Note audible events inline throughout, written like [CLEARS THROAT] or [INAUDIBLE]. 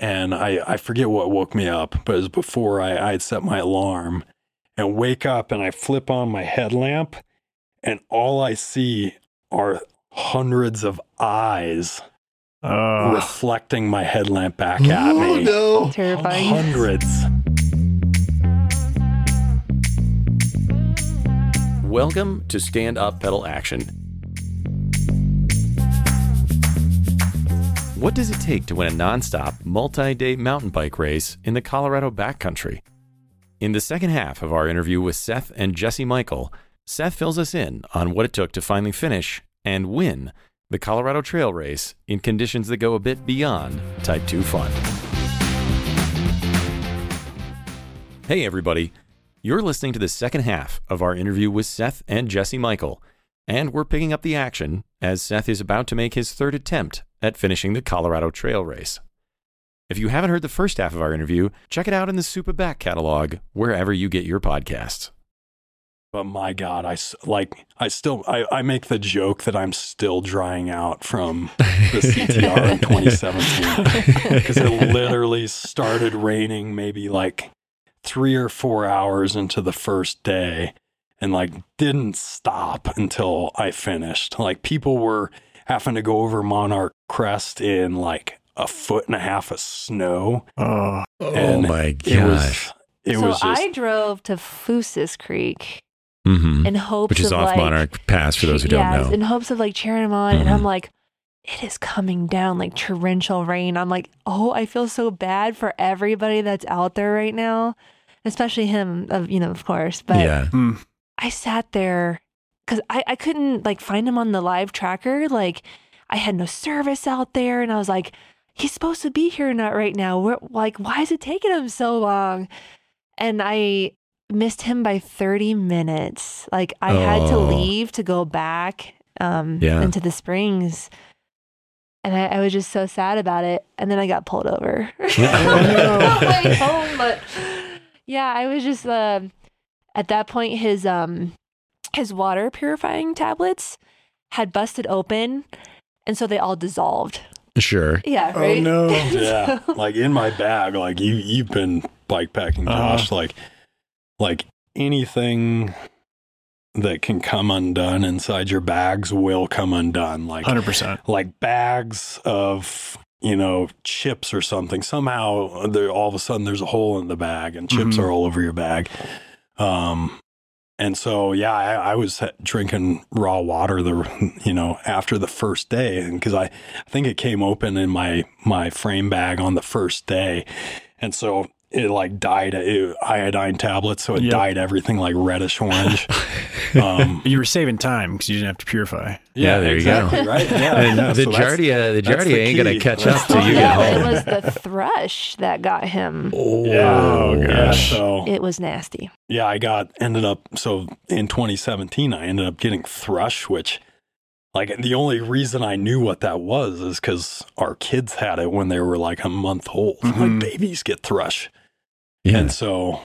and I, I forget what woke me up, but it was before I, I had set my alarm and wake up and I flip on my headlamp and all I see are hundreds of eyes Oh, reflecting my headlamp back at me. no. Terrifying. Hundreds. Welcome to Stand Up Pedal Action. What does it take to win a nonstop, multi day mountain bike race in the Colorado backcountry? In the second half of our interview with Seth and Jesse Michael, Seth fills us in on what it took to finally finish and win the Colorado Trail Race in conditions that go a bit beyond Type 2 fun. Hey, everybody. You're listening to the second half of our interview with Seth and Jesse Michael, and we're picking up the action as Seth is about to make his third attempt at finishing the Colorado Trail Race. If you haven't heard the first half of our interview, check it out in the Supa back catalog wherever you get your podcasts. But my God, I s- like, I still, I, I make the joke that I'm still drying out from the [LAUGHS] CTR in 2017 because [LAUGHS] it literally started raining maybe like three or four hours into the first day and like didn't stop until I finished. Like people were having to go over Monarch Crest in like a foot and a half of snow. oh, And my It was, it so was just, I drove to Fooses Creek Mhm. in hopes Which is of off like, Monarch Pass for those who don't know. in hopes of like cheering him on, and Mhm. I'm like, it is coming down like torrential rain. I'm like, oh, I feel so bad for everybody that's out there right now, especially him, of you know, of course. But yeah. Hmm. I sat there because I, I couldn't like find him on the live tracker. Like I had no service out there, and I was like, he's supposed to be here not right now. We're, like, why is it taking him so long? And I missed him by 30 minutes. Like I had to Oh. leave to go back um Yeah. into the springs. And I, I was just so sad about it. And then I got pulled over [LAUGHS] [LAUGHS] on the [LAUGHS] way home. But yeah, I was just uh, at that point his um his water purifying tablets had busted open and so they all dissolved. Sure. Yeah, Oh, right. no. [LAUGHS] yeah, like in my bag, like you you've been bike packing, Uh-huh. Josh. Like like anything that can come undone inside your bags will come undone. Like 100%. like bags of you know chips or something. Somehow all of a sudden there's a hole in the bag and chips Mhm. are all over your bag. Um. And so, yeah, I, I was drinking raw water the, you know, after the first day, and because I, I think it came open in my my frame bag on the first day, and so it like dyed it, iodine tablets, so it Yep. dyed everything like reddish orange. [LAUGHS] um, You were saving time because you didn't have to purify. Yeah, there you go. Right? [LAUGHS] Yeah, And yeah, the so Giardia, the that's Giardia the ain't gonna catch up till Oh, you no, get [LAUGHS] home. It was the thrush that got him. Yeah. Oh, yeah. So It was nasty. yeah, I got ended up so in 2017 I ended up getting thrush, which like the only reason I knew what that was is because our kids had it when they were like a month old. I'm Mhm. Like babies get thrush, Yeah. and so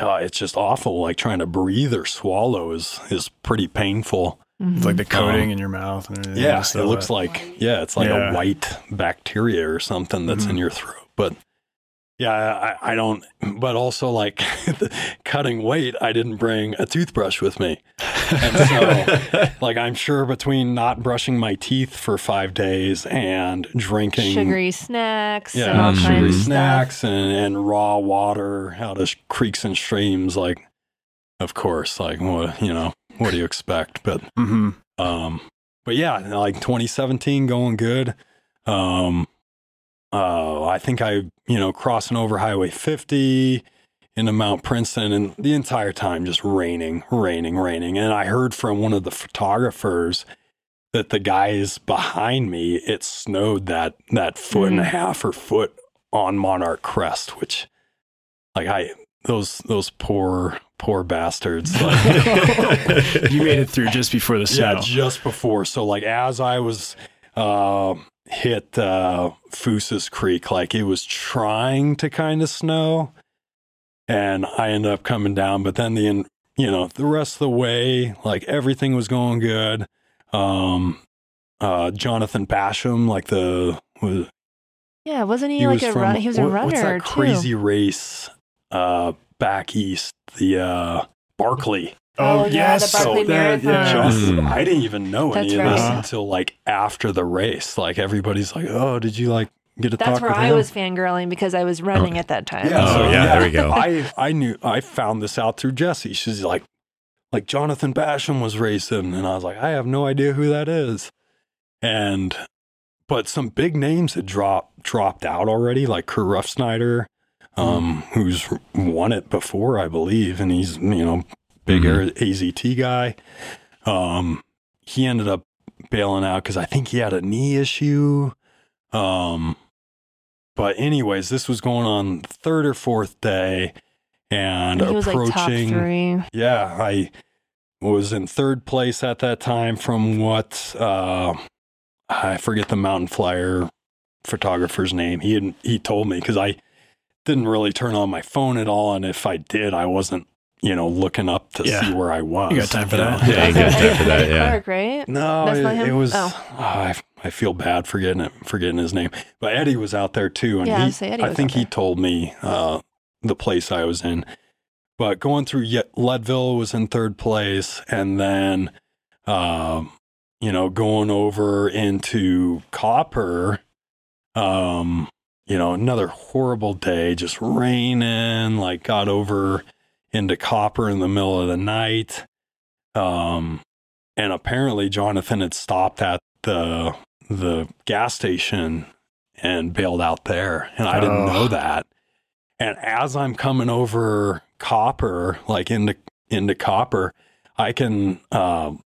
uh, it's just awful. Like trying to breathe or swallow is is pretty painful. It's like the Um, coating in your mouth. And everything. Yeah, Just it all looks that. like yeah, it's like Yeah. a white bacteria or something that's in Mhm. your throat. But yeah, I, I don't. But also like [LAUGHS] cutting weight, I didn't bring a toothbrush with me, and so like I'm sure between not brushing my teeth for five days and drinking Sugary snacks and all Mm. kinds sugary stuff. snacks and, and raw water out of creeks and streams, like of course, like what you know, what do you expect? But Mhm. um, but yeah, like 2017 going good. Um, uh, I think I, you know, crossing over Highway 50 into Mount Princeton and the entire time just raining, raining, raining. And I heard from one of the photographers that the guys behind me, it snowed that, that foot and a Mm. half or foot on Monarch Crest, which like I, those, those poor, poor bastards. [LAUGHS] Like, [LAUGHS] you made it through just before the snow. yeah, just before. So like as I was uh, hit uh, Fooses Creek, like it was trying to kind of snow, and I ended up coming down. But then the in- you know the rest of the way, like everything was going good. Um, uh, Jonathan Basham, like the was Yeah, wasn't he, He like was a from run? He was a what- runner What's that too. crazy race uh, back east? The uh, Barkley. Oh, yeah, the Barkley that- Marathon. Just, Mm. I didn't even know That's any of this until like after the race. Like everybody's like, "Oh, did you like get to That's talk where with I him?" was fangirling because I was running at that time. Yeah, Oh, so, yeah, there we go. I I knew I found this out through Jesse. She's like, like Jonathan Basham was racing, and I was like, I have no idea who that is. And but some big names had dropped dropped out already, like Kurt Refsnider, um, who's won it before, I believe, and he's you know bigger AZT guy. Um, he ended up bailing out because I think he had a knee issue. Um, but anyways, this was going on third or fourth day, and he was like top approaching. three. yeah, I was in third place at that time from what uh, I forget the mountain flyer photographer's name. He had, he told me because I didn't really turn on my phone at all, and if I did, I wasn't you know looking up to Yeah. see where I was. You got [LAUGHS] time for that. Yeah, you got time for that, Eddie yeah. Clark, right? No, That's it, not it was. Oh. oh, I, I feel bad forgetting it, forgetting his name. But Eddie was out there too, and Yeah, he, Eddie I think he there. told me uh, the place I was in. But going through Leadville was in third place, and then, um, you know, going over into Copper, um, you know, another horrible day, just raining. Like got over into Copper in the middle of the night. Um, and apparently Jonathan had stopped at the the gas station and bailed out there, and I didn't Oh. know that. And as I'm coming over Copper, like into into Copper, I can um,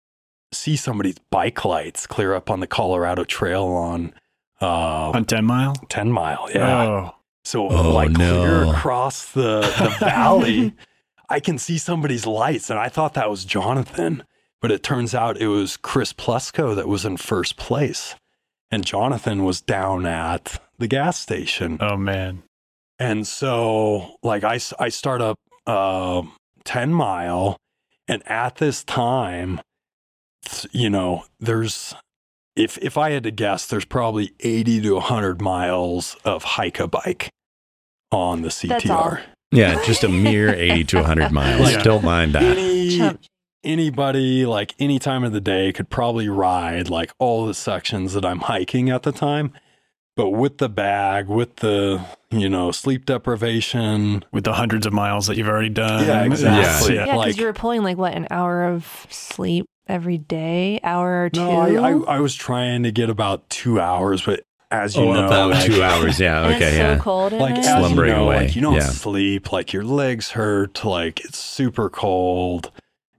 see somebody's bike lights clear up on the Colorado Trail on uh, On 10 mile? Ten Mile. Yeah. Oh. So Oh, like clear no. across the, the [LAUGHS] valley, I can see somebody's lights. And I thought that was Jonathan, but it turns out it was Chris Plesko that was in first place. And Jonathan was down at the gas station. Oh, man. And so like I, I start up uh, 10 mile and at this time, you know, there's if if I had to guess, there's probably 80 to 100 miles of hike a bike on the That's all. CTR. Yeah, just a mere 80 to 100 [LAUGHS] miles. Yeah. Don't mind that. Any Chump. Anybody like any time of the day could probably ride like all the sections that I'm hiking at the time. But with the bag, with the, you know, sleep deprivation, With the hundreds of miles that you've already done. Yeah, exactly. Yeah. Yeah, because like- you were pulling like what an hour of sleep every day, hour or two. no, I, I, I was trying to get about two hours, but as you oh, know, about like- two hours. Yeah. Okay. it's yeah. so cold in like it. as you Slumbering know, away, like you don't yeah. sleep, like your legs hurt, like it's super cold,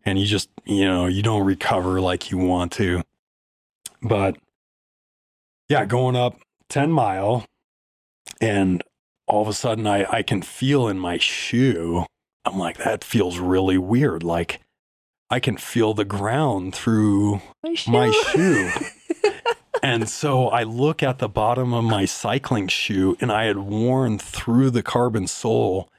and you just you know you don't recover like you want to. But yeah, going up ten mile, and all of a sudden I I can feel in my shoe. I'm like that feels really weird. Like I can feel the ground through my shoe. [LAUGHS] And so I look at the bottom of my cycling shoe and I had worn through the carbon sole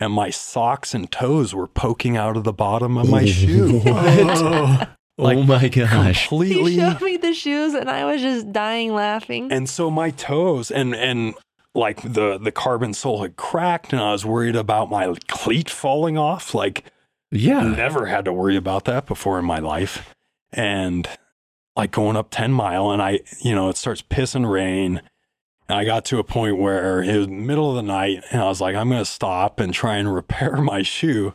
and my socks and toes were poking out of the bottom of my [LAUGHS] shoe. [LAUGHS] Oh. Like, oh my gosh. he Completely. showed me the shoes, and I was just dying laughing. And so my toes and and like the the carbon sole had cracked and I was worried about my cleat falling off. Like Yeah. Never had to worry about that before in my life. And like going up 10 mile and I, you know, it starts pissing rain. And I got to a point where it was middle of the night and I was like, I'm going to stop and try and repair my shoe.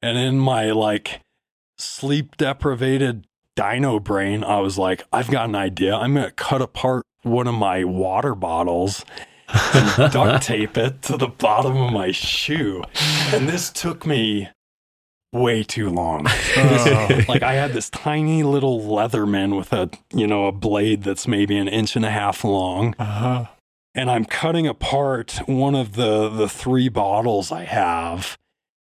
And in my like sleep deprivated dino brain, I was like, I've got an idea. I'm going to cut apart one of my water bottles and [LAUGHS] duct tape it to the bottom of my shoe. And this took me way too long. Oh. like I had this tiny little Leatherman with a, you know, a blade that's maybe an inch and a half long. Uh-huh. And I'm cutting apart one of the the three bottles I have.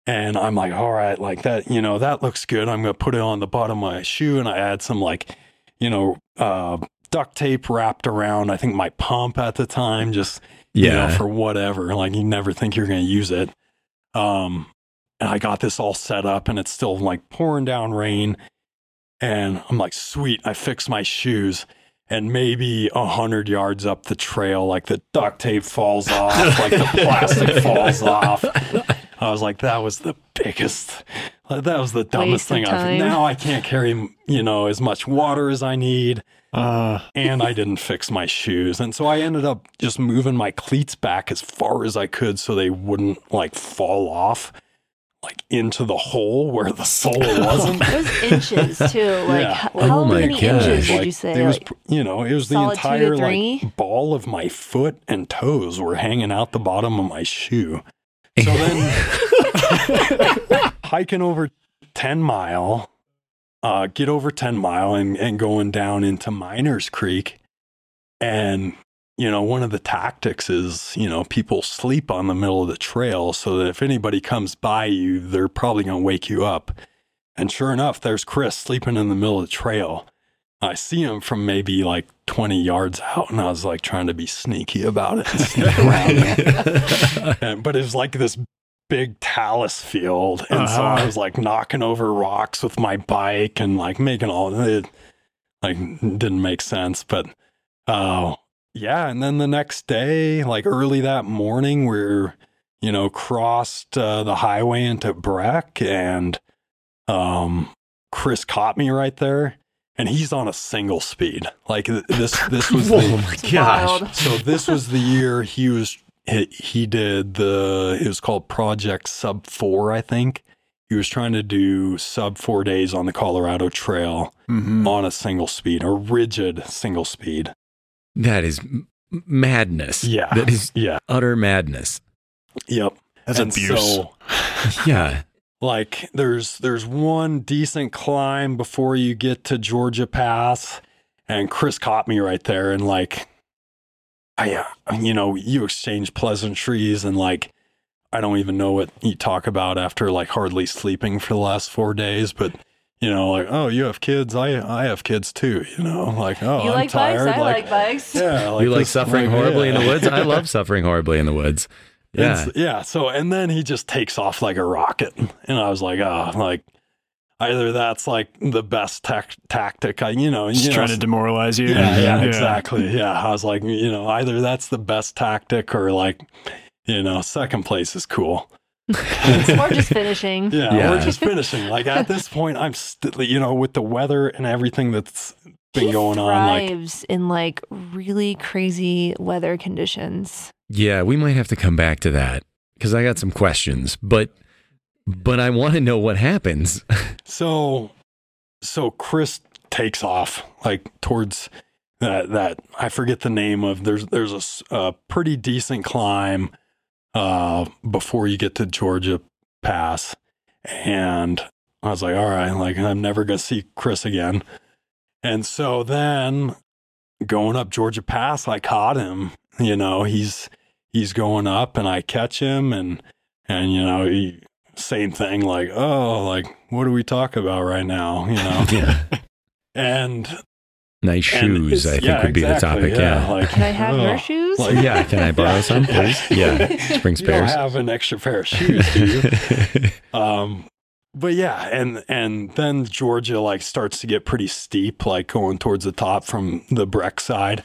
And I'm like, all right, like that, you know, that looks good. I'm gonna put it on the bottom of my shoe and I add some like, you know, uh duct tape wrapped around I think my pump at the time, just you know, for whatever. Like you never think you're going to use it. Um, and I got this all set up and it's still like pouring down rain. And I'm like, sweet, I fixed my shoes. And maybe a hundred yards up the trail, like the duct tape falls off, like the plastic [LAUGHS] falls off. I was like, that was the biggest, that was the dumbest Waste thing I've. time. Now I can't carry, you know, as much water as I need Uh, and I didn't fix my shoes. And so I ended up just moving my cleats back as far as I could so they wouldn't like fall off like into the hole where the sole [LAUGHS] wasn't. It was inches too. [LAUGHS] Like Yeah. h- Oh how many gosh. inches would Like, you say? It was, Like, you know, it was the solid two to entire like ball of my foot and toes were hanging out the bottom of my shoe. So then [LAUGHS] hiking over 10 mile, uh, get over 10 mile and, and going down into Miners Creek. And, you know, one of the tactics is, you know, people sleep on the middle of the trail so that if anybody comes by you, they're probably going to wake you up. And sure enough, there's Chris sleeping in the middle of the trail. I see him from maybe like 20 yards out, and I was like trying to be sneaky about it and [LAUGHS] sneak [LAUGHS] around him. And- but it was like this big talus field. And so I Uh-huh. was like knocking over rocks with my bike and like making all it like didn't make sense. But uh yeah, and then the next day, like early that morning, we're you know, crossed uh, the highway into Breck and um Chris caught me right there and he's on a single speed. Like this [LAUGHS] this was Whoa, the my gosh. wild. so this was the year he was he, he did the it was called Project Sub 4, I think. He was trying to do sub 4 days on the Colorado Trail mhm. on a single speed, a rigid single speed. That is m- madness. Yeah. That is Yeah. utter madness. Yep. That's And abuse. So [LAUGHS] Yeah. like there's there's one decent climb before you get to Georgia Pass and Chris caught me right there and like I uh, you know you exchange pleasantries and like I don't even know what you talk about after like hardly sleeping for the last 4 days but you know like oh you have kids I I have kids too you know like oh you I'm like tired bikes? I like, like bikes. yeah [LAUGHS] you like suffering like, horribly in the woods? I [LAUGHS] love suffering horribly in the woods. Yeah. s- yeah. So, and then he just takes off like a rocket. And I was like, oh, like either that's like the best tac- tactic, I, you know, Just you know, trying to demoralize you. yeah, [LAUGHS] yeah, exactly. Yeah. I was like, you know, either that's the best tactic or like, you know, second place is cool. Or just finishing. Yeah. [LAUGHS] Yeah. We're just finishing. Like at this point, I'm still, you know, with the weather and everything that's been he going on, like, thrives in like really crazy weather conditions. Yeah, we might have to come back to that because I got some questions, but but I want to know what happens. [LAUGHS] So, so Chris takes off like towards that that I forget the name of. There's there's a pretty decent climb uh, before you get to Georgia Pass, and I was like, all right, like I'm never gonna see Chris again. And so then going up Georgia Pass, I caught him. You know, he's he's going up, and I catch him, and and you know he same thing like oh like what do we talk about right now you know [LAUGHS] yeah, and nice shoes. I think yeah, would be exactly, the topic. Yeah, like Can I have oh, your shoes? like- yeah. Can I borrow some, [LAUGHS] please? Yeah, spring you don't spares. have an extra pair of shoes do you [LAUGHS] um but yeah and and then georgia like starts to get pretty steep like going towards the top from the breck side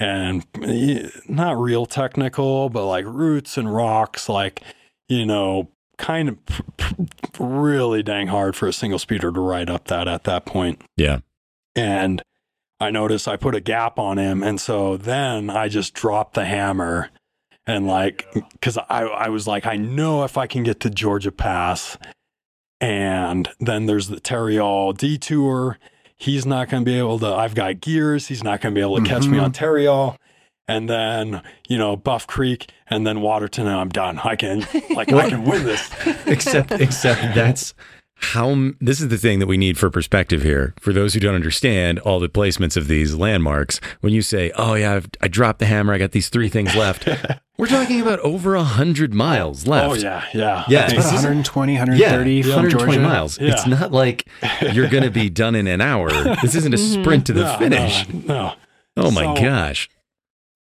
and eh, not real technical but like roots and rocks like you know kind of p- p- really dang hard for a single speeder to ride up that at that point yeah, and I noticed I put a gap on him, and so then I just dropped the hammer, and like, because I I was like, I know if I can get to Georgia Pass, and then there's the Tarryall detour. He's not going to be able to. I've got gears. He's not going to be able to catch me Mhm. on Tarryall. And then you know Buff Creek, and then Waterton, and I'm done. I can like I can win this. [LAUGHS] except except that's how this is the thing that we need for perspective here for those who don't understand all the placements of these landmarks when you say oh yeah I've, i dropped the hammer i got these three things left [LAUGHS] we're talking about over a hundred miles oh, left Oh yeah, yeah, Yeah, I think About 120, 130 from 120 Georgia. miles. Yeah. It's not like you're going to be done in an hour. [LAUGHS] This isn't a sprint to the No, finish. No, no. Oh my So- gosh.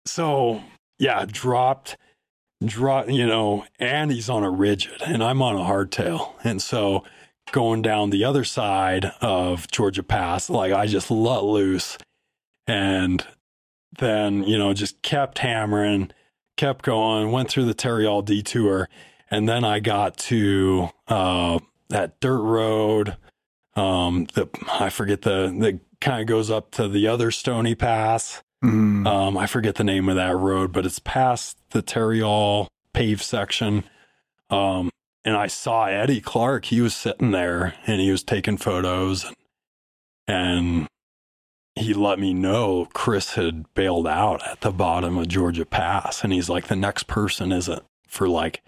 so yeah, dropped, drop, you know, and he's on a rigid, and I'm on a hardtail, and so going down the other side of Georgia Pass, like I just let loose, and then you know just kept hammering, kept going, went through the Tarryall detour, and then I got to uh, that dirt road. Um, the I forget the that kind of goes up to the other Stony Pass. Mm. Um, I forget the name of that road, but it's past the Tarryall paved section. Um, and I saw Eddie Clark. He was sitting there and he was taking photos, and, and he let me know Chris had bailed out at the bottom of Georgia Pass, and he's like, the next person isn't for like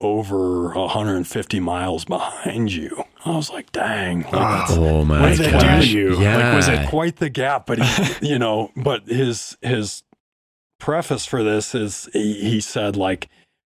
over 150 miles behind you. I was like, dang, like, Ah. Oh my What did they do gosh. to you? Yeah. Like, was it quite the gap but he [LAUGHS] you know but his his preface for this is he, he said like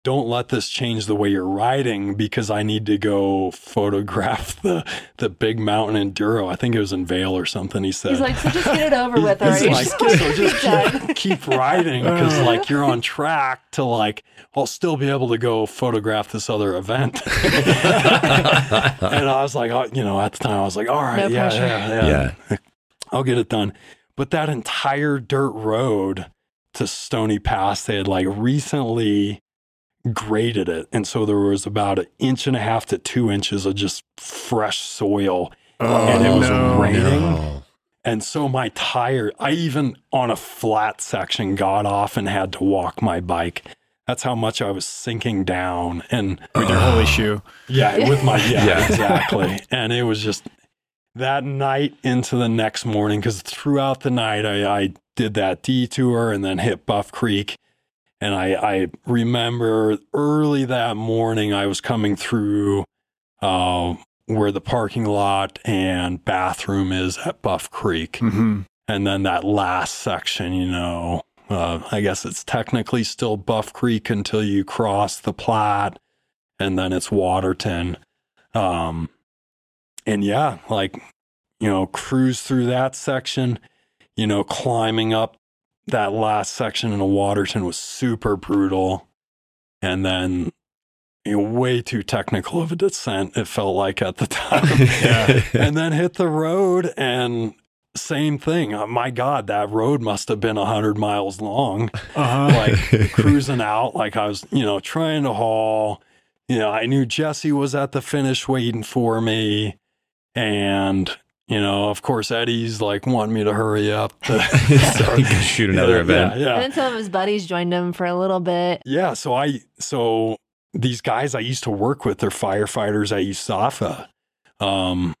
don't let this change the way you're riding because I need to go photograph [LAUGHS] the the big mountain enduro. I think it was in Vail or something. He said He's like, so just get it [LAUGHS] over with He's already. like, so [LAUGHS] just keep, keep riding because uh. like you're on track to like I'll still be able to go photograph this other event. and I was like, oh, you know, at the time I was like, all right, No yeah, pressure. yeah, yeah, I'll get it done. But that entire dirt road to Stony Pass, they had like recently graded it. And so there was about an inch and a half to two inches of just fresh soil. Oh, and it was no. raining. No. And so my tire, I even on a flat section got off and had to walk my bike. That's how much I was sinking down. And with your holy shoe. yeah, with my, [LAUGHS] yeah, Yeah. exactly. And it was just that night into the next morning, because throughout the night I, I did that detour and then hit Buff Creek. And I, I remember early that morning I was coming through uh, where the parking lot and bathroom is at Buff Creek. hmm And then that last section, you know, uh, I guess it's technically still Buff Creek until you cross the Platte, and then it's Waterton. Um, and yeah, like, you know, cruise through that section, you know, climbing up that last section in a Waterton was super brutal. And then, you know, way too technical of a descent, it felt like at the [LAUGHS] time Yeah. and then hit the road and same thing. Uh, my God, that road must have been 100 miles long. Uh-huh. Like [LAUGHS] cruising out, like I was, you know, trying to haul. You know, I knew Jesse was at the finish waiting for me. And, you know, of course, Eddie's like wanting me to hurry up. To, [LAUGHS] so he [LAUGHS] shoot another Yeah, event. Yeah, And then some of his buddies joined him for a little bit. Yeah, so I so these guys I used to work with, they're firefighters at USAFA. Um,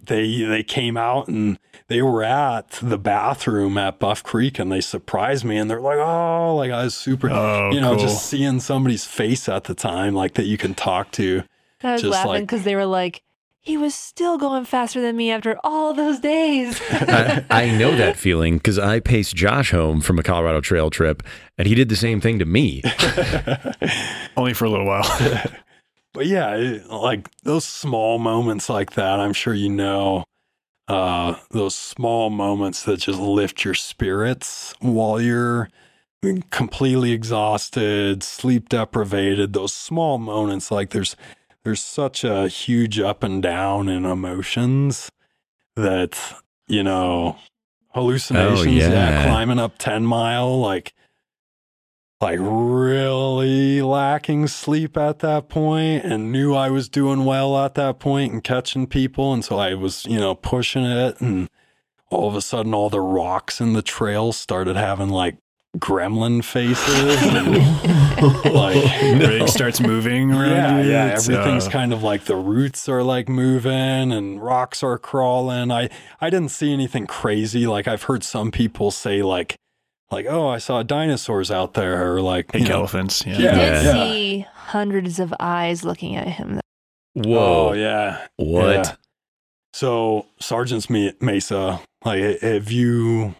they they came out and they were at the bathroom at Buff Creek and they surprised me and they're like, oh, like I was super, Oh, you know, cool. just seeing somebody's face at the time, like that you can talk to. I was Just laughing like- because they were like, he was still going faster than me after all those days. [LAUGHS] I, I know that [LAUGHS] feeling because I paced Josh home from a Colorado Trail trip, and he did the same thing to me. [LAUGHS] Only for a little while. But yeah, it- like those small moments like that, I'm sure you know, uh, those small moments that just lift your spirits while you're completely exhausted, sleep deprivated. Those small moments, like there's there's such a huge up and down in emotions that you know hallucinations. Oh, yeah. climbing up ten mile, like like really lacking sleep at that point and knew I was doing well at that point and catching people. And so I was, you know, pushing it. And all of a sudden, all the rocks in the trail started having like gremlin faces. and, [LAUGHS] like, Rig starts moving around yeah, you. yeah. It's, Everything's uh, kind of like the roots are like moving and rocks are crawling. I I didn't see anything crazy. Like I've heard some people say like like oh I saw dinosaurs out there or like pink elephants. Yeah. He Yeah. did Yeah. see hundreds of eyes looking at him. Whoa. Oh yeah. What? Yeah. So Sargents Mesa, like have you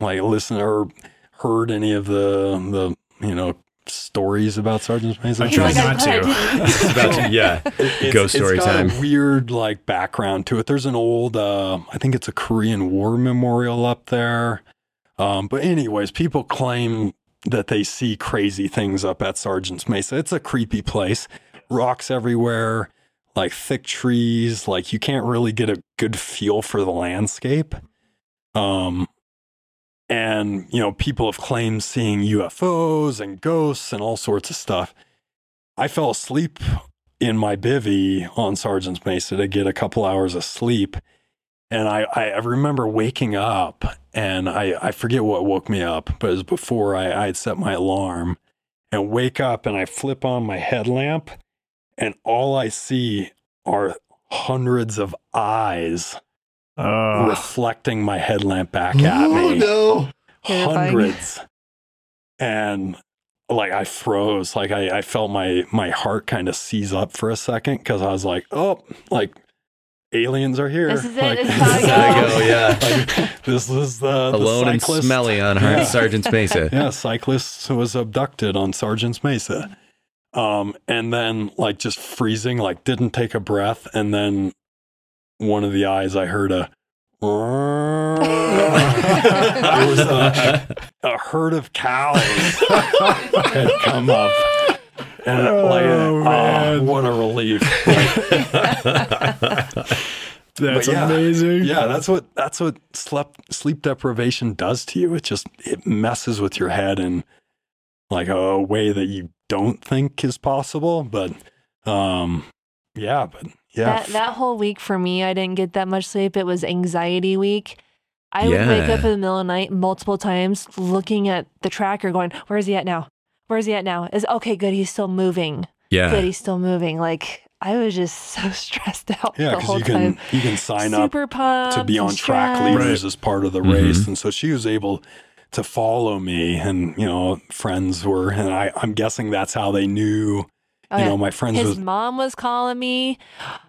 like listened or heard any of the the you know stories about Sargents Mesa? I He's tried not to. [LAUGHS] About to- yeah. [LAUGHS] It's- Ghost story it's got time. A weird like background to it. There's an old, uh, I think it's a Korean War memorial up there. Um, but anyways, people claim that they see crazy things up at Sargents Mesa. It's a creepy place. Rocks everywhere, like thick trees. Like you can't really get a good feel for the landscape. Um, and you know people have claimed seeing UFOs and ghosts and all sorts of stuff. I fell asleep in my bivy on Sargents Mesa to get a couple hours of sleep. And I, I remember waking up and I, I forget what woke me up, but it was before I, I had set my alarm and wake up and I flip on my headlamp and all I see are hundreds of eyes Oh, reflecting my headlamp back at me. no. Hundreds. And like I froze. Like I, I felt my my heart kind of seize up for a second because I was like, oh, like aliens are here. This is it. Like, This is [LAUGHS] how it [LAUGHS] There go, yeah. like, [LAUGHS] this is the, the Alone and smelly on Hart Yeah. Sargents Mesa. yeah, cyclist was abducted on Sargents Mesa. Um, and then like just freezing, like didn't take a breath, and then one of the eyes I heard a [LAUGHS] it was a, a herd of cows had come up. And like, Oh, oh, what a relief! [LAUGHS] that's yeah. amazing. Yeah, that's what that's what slept sleep deprivation does to you. It just it messes with your head in like a way that you don't think is possible. But um, yeah, but yeah, That that whole week for me, I didn't get that much sleep. It was anxiety week. I would wake up in the middle of the night multiple times looking at the tracker going, Where is he at now? Where is he at now? Is okay, good, he's still moving. Good, Yeah. he's still moving. Like I was just [LAUGHS] so stressed out yeah, because you can time. you can sign up Super pumped to be on track stressed. leaders as part of the Mhm. race, and so she was able to follow me, and you know, friends were, and I I'm guessing that's how they knew. Oh, you yeah. know, my friends His was mom was calling me.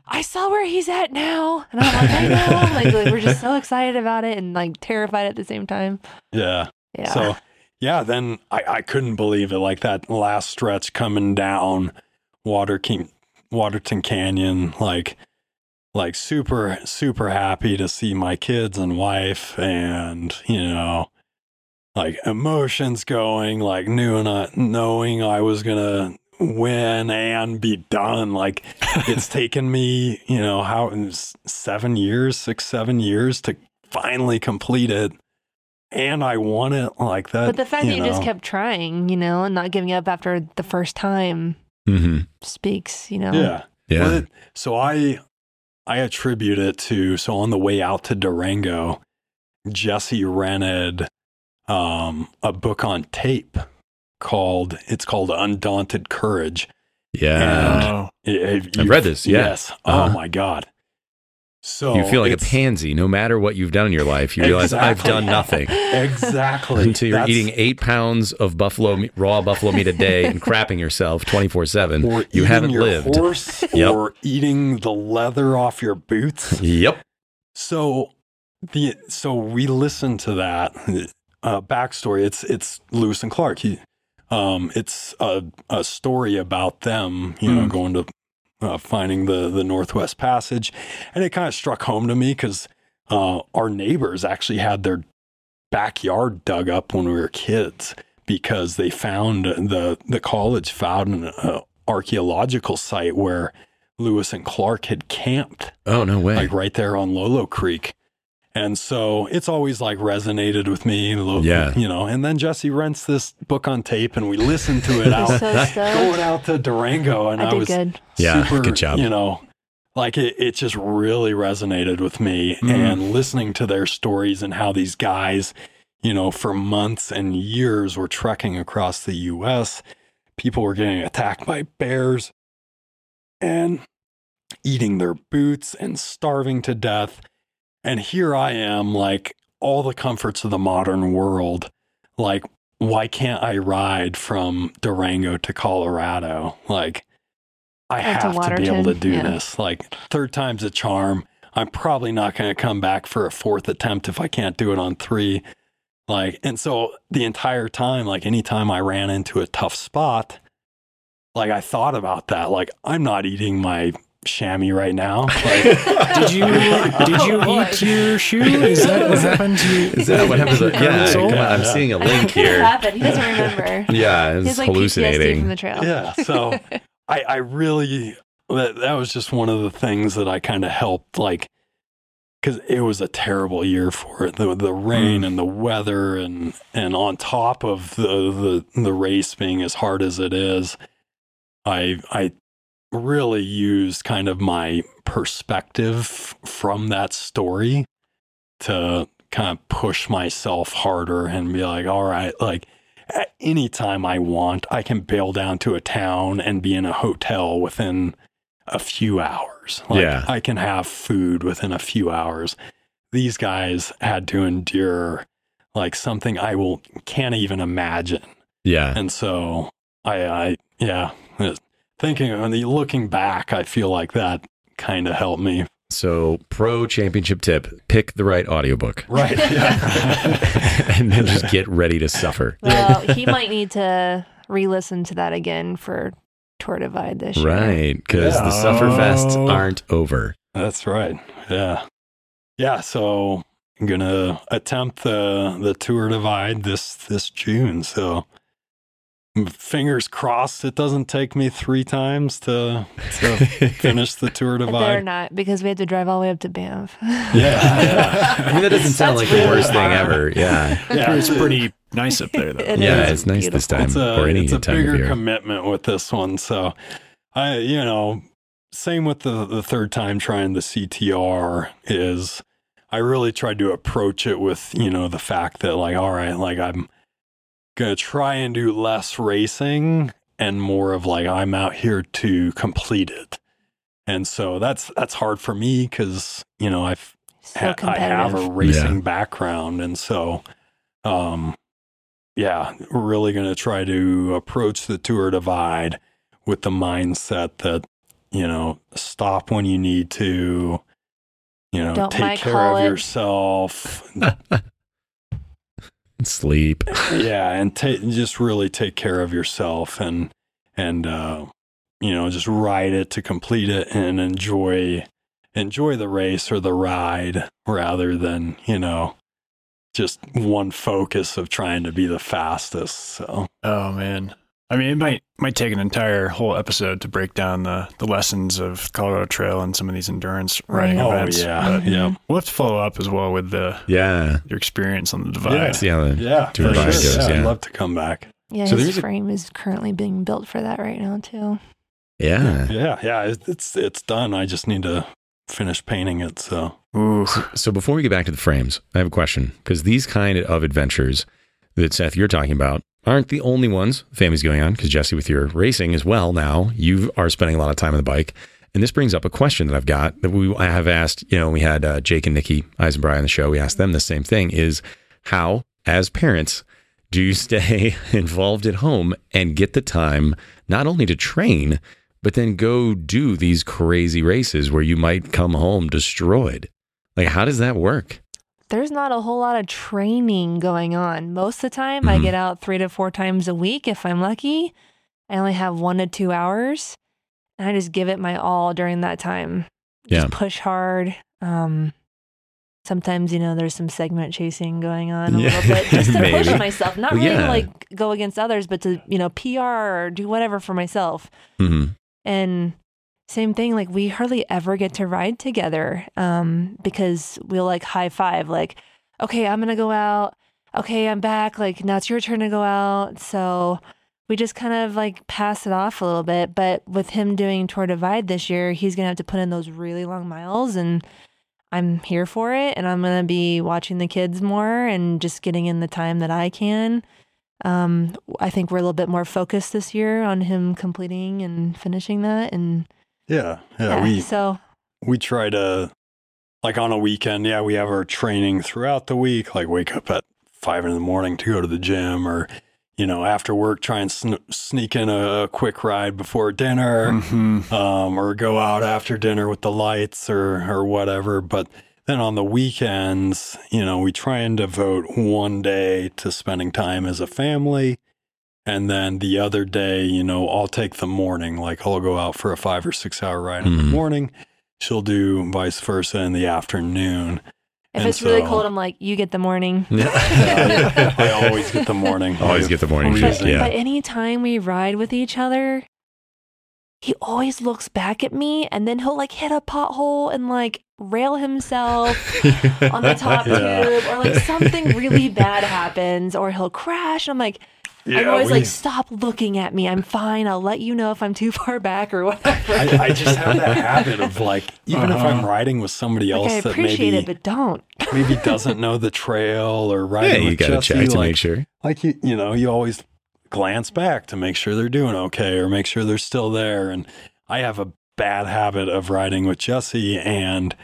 I saw where he's at now, and I'm like, I know. [LAUGHS] like, like, we're just so excited about it and like terrified at the same time. yeah. Yeah. So yeah, then I, I couldn't believe it. Like that last stretch coming down Water King, Waterton Canyon, like like super super happy to see my kids and wife, and you know, like emotions going, like knew not knowing I was gonna win and be done. Like it's [LAUGHS] taken me, you know, how s- seven years, six seven years to finally complete it and I won it like that. but the fact that you just kept trying, you know, and not giving up after the first time hmm speaks, you know. yeah, Yeah. Well, it- so I I attribute it to so on the way out to Durango, Jesse rented um, a book on tape called it's called Undaunted Courage. yeah. Oh, Have I've read this, yeah. Yes. Oh Uh-huh. my god. So you feel like a pansy no matter what you've done in your life. You realize I've done nothing. Exactly. [LAUGHS] Until you're That's- eating eight pounds of buffalo meat, raw buffalo meat a day and crapping yourself 24 7. You haven't your lived. horse [LAUGHS] Yep. or eating the leather off your boots. Yep. So the so we listened to that uh, backstory. It's it's Lewis and Clark. He, um, it's a a story about them. You know, Mm. going to uh, finding the the Northwest Passage, and it kind of struck home to me because uh, our neighbors actually had their backyard dug up when we were kids because they found the the college found an uh, archaeological site where Lewis and Clark had camped Oh, no way. like right there on Lolo Creek. And so it's always like resonated with me, lo- Yeah. you know. And then Jesse rents this book on tape, and we listen to it [LAUGHS] out so going out to Durango, and I I, was good. Yeah, super, good job. You know, like it, it just really resonated with me, Mm. and listening to their stories and how these guys, you know, for months and years were trekking across the U.S. People were getting attacked by bears and eating their boots and starving to death. And here I am, like all the comforts of the modern world. Like, why can't I ride from Durango to Colorado? Like, I Or to have to, be able to do yeah. this. Like, third time's a charm. I'm probably not going to come back for a fourth attempt if I can't do it on three. Like, and so the entire time, like, anytime I ran into a tough spot, like, I thought about that. Like, I'm not eating my chamois right now. [LAUGHS] Like, did you did you [LAUGHS] eat your shoe? Is that [LAUGHS] what happened to you? Is that what happens? Your Yeah, soul? come on. I'm seeing a link could have here. happened. He doesn't remember. Yeah, He it's has like PTSD from the trail. yeah. So I, I really, that, that was just one of the things that I kind of helped, like, because it was a terrible year for it. The the rain mm. and the weather, and and on top of the the the race being as hard as it is, I I really used kind of my perspective from that story to kind of push myself harder and be like, all right, like at any time I want, I can bail down to a town and be in a hotel within a few hours. Like Yeah. I can have food within a few hours. These guys had to endure like something I will can't even imagine. Yeah. And so I, I yeah, uh, thinking and looking back, I feel like that kind of helped me. So, pro championship tip pick the right audiobook Right. Yeah. [LAUGHS] and then just get ready to suffer. Well, he might need to re-listen to that again for Tour Divide this year. Right. Because the Yeah. Sufferfests Oh. aren't over. That's right. Yeah. Yeah. So I'm gonna attempt the the tour divide this this June. So fingers crossed it doesn't take me three times to to [LAUGHS] finish the tour But They're not because we had to drive all the way up to Banff. Yeah, [LAUGHS] yeah. I mean, that doesn't sound That's like the really worst thing ever. Yeah. Yeah, it's pretty nice up there, though. [LAUGHS] It yeah, is it's nice this time it's a or any it's a time of bigger year. commitment with this one. So I you know same with the the third time trying the CTR is I really tried to approach it with you know the fact that like all right like I'm gonna try and do less racing and more of like I'm out here to complete it. And so that's that's hard for me because you know I've So ha- I have a racing background, and so, um, yeah, we're really going to try to approach the tour divide with the mindset that you know, stop when you need to, you know, Don't take care of it. yourself, [LAUGHS] Sleep. [LAUGHS] yeah, and ta- just really take care of yourself, and and uh, you know, just ride it to complete it and enjoy enjoy the race or the ride rather than you know just one focus of trying to be the fastest. So Oh man. I mean, it might might take an entire whole episode to break down the, the lessons of Colorado Trail and some of these endurance oh, riding Right. oh events. yeah, But yeah, we'll have to follow up as well with the Yeah. your experience on the divide. Yeah. See the yeah, for divide sure. goes, yeah, I'd love to come back. Yeah, So his there's a- frame is currently being built for that right now too. yeah. Yeah, yeah, it's it's done. I just need to finish painting it. So Ooh. So before we get back to the frames, I have a question because these kind of adventures that Seth you're talking about aren't the only ones family's going on. Because Jesse, with your racing as well now, you are spending a lot of time on the bike, and this brings up a question that I've got that we I have asked. You know, we had uh, Jake and Nikki Eisenbry on the show. We asked them the same thing: is how, as parents, do you [LAUGHS] stay involved at home and get the time not only to train but then go do these crazy races where you might come home destroyed? Like, how does that work? There's not a whole lot of training going on. Most of the time, I Mhm. get out three to four times a week if I'm lucky. I only have one to two hours, and I just give it my all during that time. Yeah. Just push hard. Um, sometimes you know there's some segment chasing going on a Yeah, little bit [LAUGHS] just to push myself. Not Well, really yeah. like go against others, but to you know PR or do whatever for myself. hmm And same thing, like we hardly ever get to ride together um, because we'll like high five, like, okay, I'm to go out. Okay, I'm back. Like, now it's your turn to go out. So we just kind of like pass it off a little bit. But with him doing Tour Divide this year, he's to have to put in those really long miles. And I'm here for it. And I'm to be watching the kids more and just getting in the time that I can. Um, I think we're a little bit more focused this year on him completing and finishing that. And yeah, yeah, yeah, we so we try to like on a weekend yeah we have our training throughout the week like wake up at five in the morning to go to the gym or you know after work try and sn- sneak in a, a quick ride before dinner Mhm. um, or go out after dinner with the lights or or whatever but then on the weekends you know we try and devote one day to spending time as a family and then the other day you know i'll take the morning like i'll go out for a five or six hour ride in the Mhm. morning she'll do vice versa in the afternoon if And it's really cold, I'm like, you get the morning. [LAUGHS] Yeah, I always get the morning. I [LAUGHS] always get the morning Amazing. shift, yeah. But anytime we ride with each other, he always looks back at me and then he'll like hit a pothole and like rail himself [LAUGHS] on the top Yeah. tube, or like something really bad happens, or he'll crash. And I'm like, I'm always we- like, stop looking at me. I'm fine. I'll let you know if I'm too far back or whatever. I, I just have that habit of like, even if I'm uh-huh. riding with somebody else like, I that appreciate maybe it, but don't. maybe [LAUGHS] doesn't know the trail or Yeah, riding you with got to Jesse, check to like, make sure. like you, you know, you always glance back to make sure they're doing okay or make sure they're still there. And I have a bad habit of riding with Jesse, and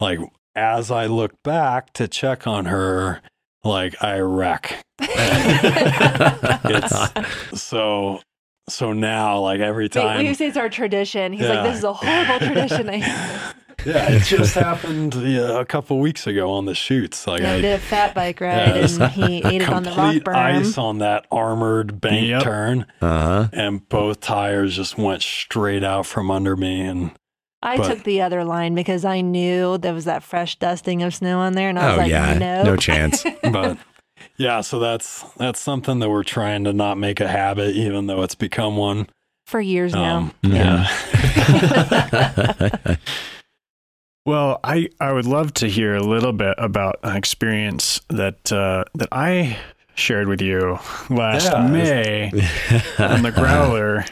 like as I look back to check on her, like I wreck. [LAUGHS] it's so so now like every time we say it's our tradition. He's Yeah. like, this is a horrible tradition. I [LAUGHS] yeah it just happened yeah, a couple weeks ago on the shoots like yeah, I I did a fat bike ride Yeah, and he ate it on the rock complete berm. ice on that armored bank Yep. turn Uh huh. and both tires just went straight out from under me and I but- took the other line because I knew there was that fresh dusting of snow on there, and I was Oh like, yeah, no, no chance. [LAUGHS] but yeah so that's that's something that we're trying to not make a habit even though it's become one For years now. um, Yeah. yeah [LAUGHS] [LAUGHS] Well, I, I would love to hear a little bit about an experience that uh, that I shared with you last Yeah. May on the growler,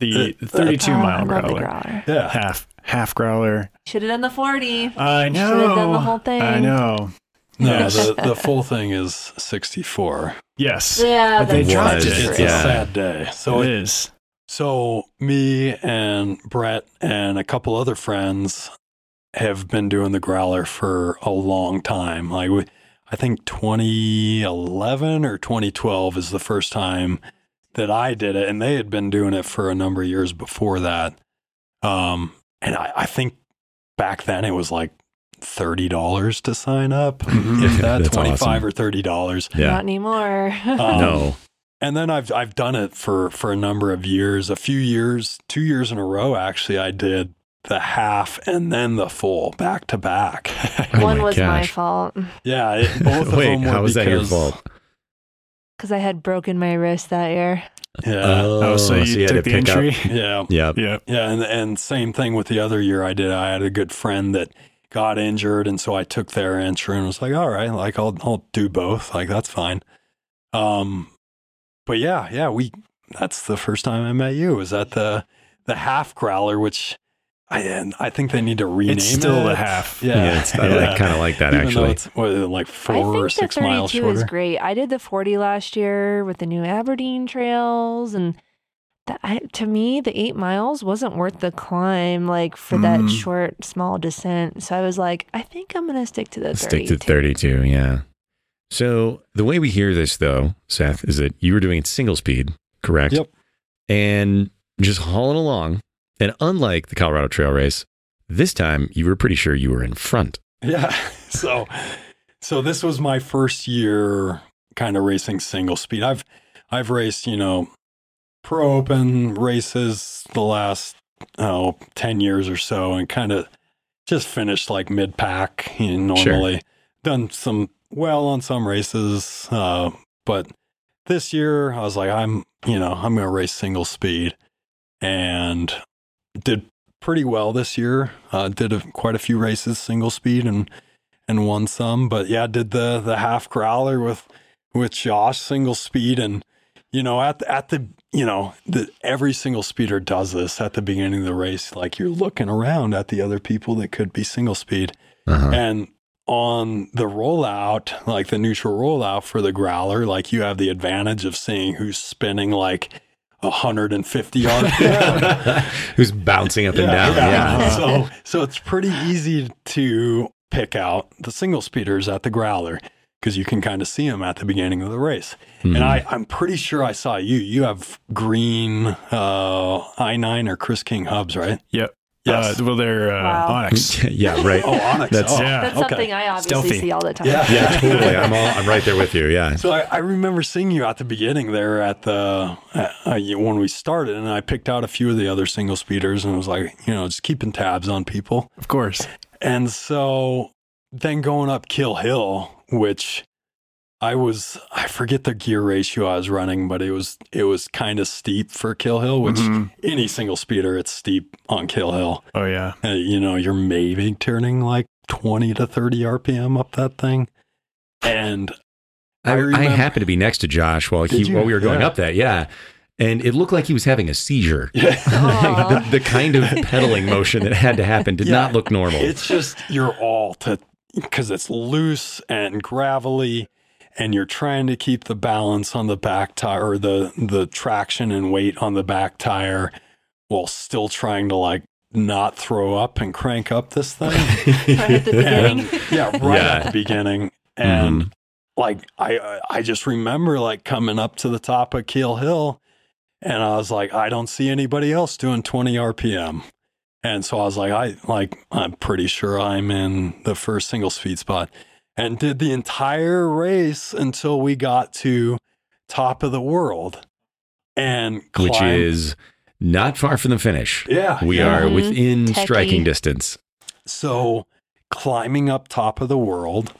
the Uh, 32 Oh, mile growler, growler. yeah half half growler. Should have done the 40. I know. Should've done the whole thing. I know. No the, the full thing is 64 Yes, Yeah, But they that's dropped it's, it. it's Yeah. a sad day so it it, is. So me and Brett and a couple other friends have been doing the growler for a long time. Like we, I think 2011 or 2012 is the first time that I did it, and they had been doing it for a number of years before that. Um, and I, I think back then it was like thirty dollars to sign up, [LAUGHS] Mhm. if that twenty five awesome. or thirty dollars. Yeah. Not anymore. [LAUGHS] Um, no. And then I've I've done it for for a number of years, a few years, two years in a row actually. I did the half and then the full back to back. [LAUGHS] Oh One my was my fault Yeah, it, both of Wait, them were how was that your fault? because I had broken my wrist that year. Yeah, Oh, so you, had took to the pick up- entry? yeah, yeah. yeah, and and same thing with the other year I did. I had a good friend that got injured, and so I took their entry and was like, all right, like I'll I'll do both, like that's fine. Um, but yeah, yeah, we that's the first time I met you. Was at the the half growler, which I I think they need to rename It's still it. the half. Yeah, Yeah, it's, I kind of like that Even actually. it's what, like I four or six the miles 32 is great. I did the 40 last year with the new Aberdeen trails, and that, I, to me, the eight miles wasn't worth the climb, like for that Mm. short, small descent. So I was like, I think I'm gonna stick to the 32. Stick to 32, yeah. So the way we hear this, though, Seth, is that you were doing it single speed, correct? Yep. And just hauling along. And unlike the Colorado Trail Race, this time you were pretty sure you were in front. Yeah. [LAUGHS] So so this was my first year kind of racing single speed. I've I've raced, you know, pro open races the last oh 10 years or so and kind of just finished like mid pack you know, Sure. normally. Done some well on some races uh but this year I was like I'm, you know, I'm going to race single speed and did pretty well this year. Uh, did a, quite a few races single speed and and won some. But yeah, did the the half growler with with Josh single speed and you know at the, at the you know the every single speeder does this at the beginning of the race. Like you're looking around at the other people that could be single speed Uh-huh. and. On the rollout, like the neutral rollout for the growler, like you have the advantage of seeing who's spinning like 150 RPM. [LAUGHS] [LAUGHS] Who's bouncing up and down? Yeah. so so it's pretty easy to pick out the single speeders at the growler because you can kind of see them at the beginning of the race. Mhm. And I, I'm pretty sure I saw you. You have green uh, i9 or Chris King hubs, right? Yep. Yes. Uh, well, they're uh, Wow. Onyx. [LAUGHS] yeah, right. oh, Onyx. That's- oh, Yeah. That's okay. something I obviously Stealthy. see all the time. Yeah. Yeah, [LAUGHS] totally. I'm all, I'm right there with you. Yeah. So I, I remember seeing you at the beginning there at the uh, uh, when we started, and I picked out a few of the other single speeders, and was like, you know, just keeping tabs on people. Of course. And so then going up Kill Hill, which I was I forget the gear ratio I was running, but it was it was kind of steep for Kill Hill, which Mhm. any single speeder it's steep on Kill Hill. Oh, yeah. Uh, you know, you're maybe turning like 20 to 30 RPM up that thing. And I, I I, happened to be next to Josh while he you? while we were going Yeah. up that, yeah. And it looked like he was having a seizure. Aw. [LAUGHS] the, the kind of pedaling motion that had to happen did [LAUGHS] Yeah. not look normal. it's just you're all to because it's loose and gravelly and you're trying to keep the balance on the back tire or the the traction and weight on the back tire while still trying to like not throw up and crank up this thing [LAUGHS] right at the beginning. and yeah right Yeah. at the beginning mm-hmm. and like I I just remember like coming up to the top of Kill Hill and I was like I don't see anybody else doing 20 RPM and so I was like I like I'm pretty sure I'm in the first single speed spot and did the entire race until we got to top of the world and which is not far from the finish. yeah We yeah. are within mm-hmm. Techie. striking distance. So, climbing up top of the world,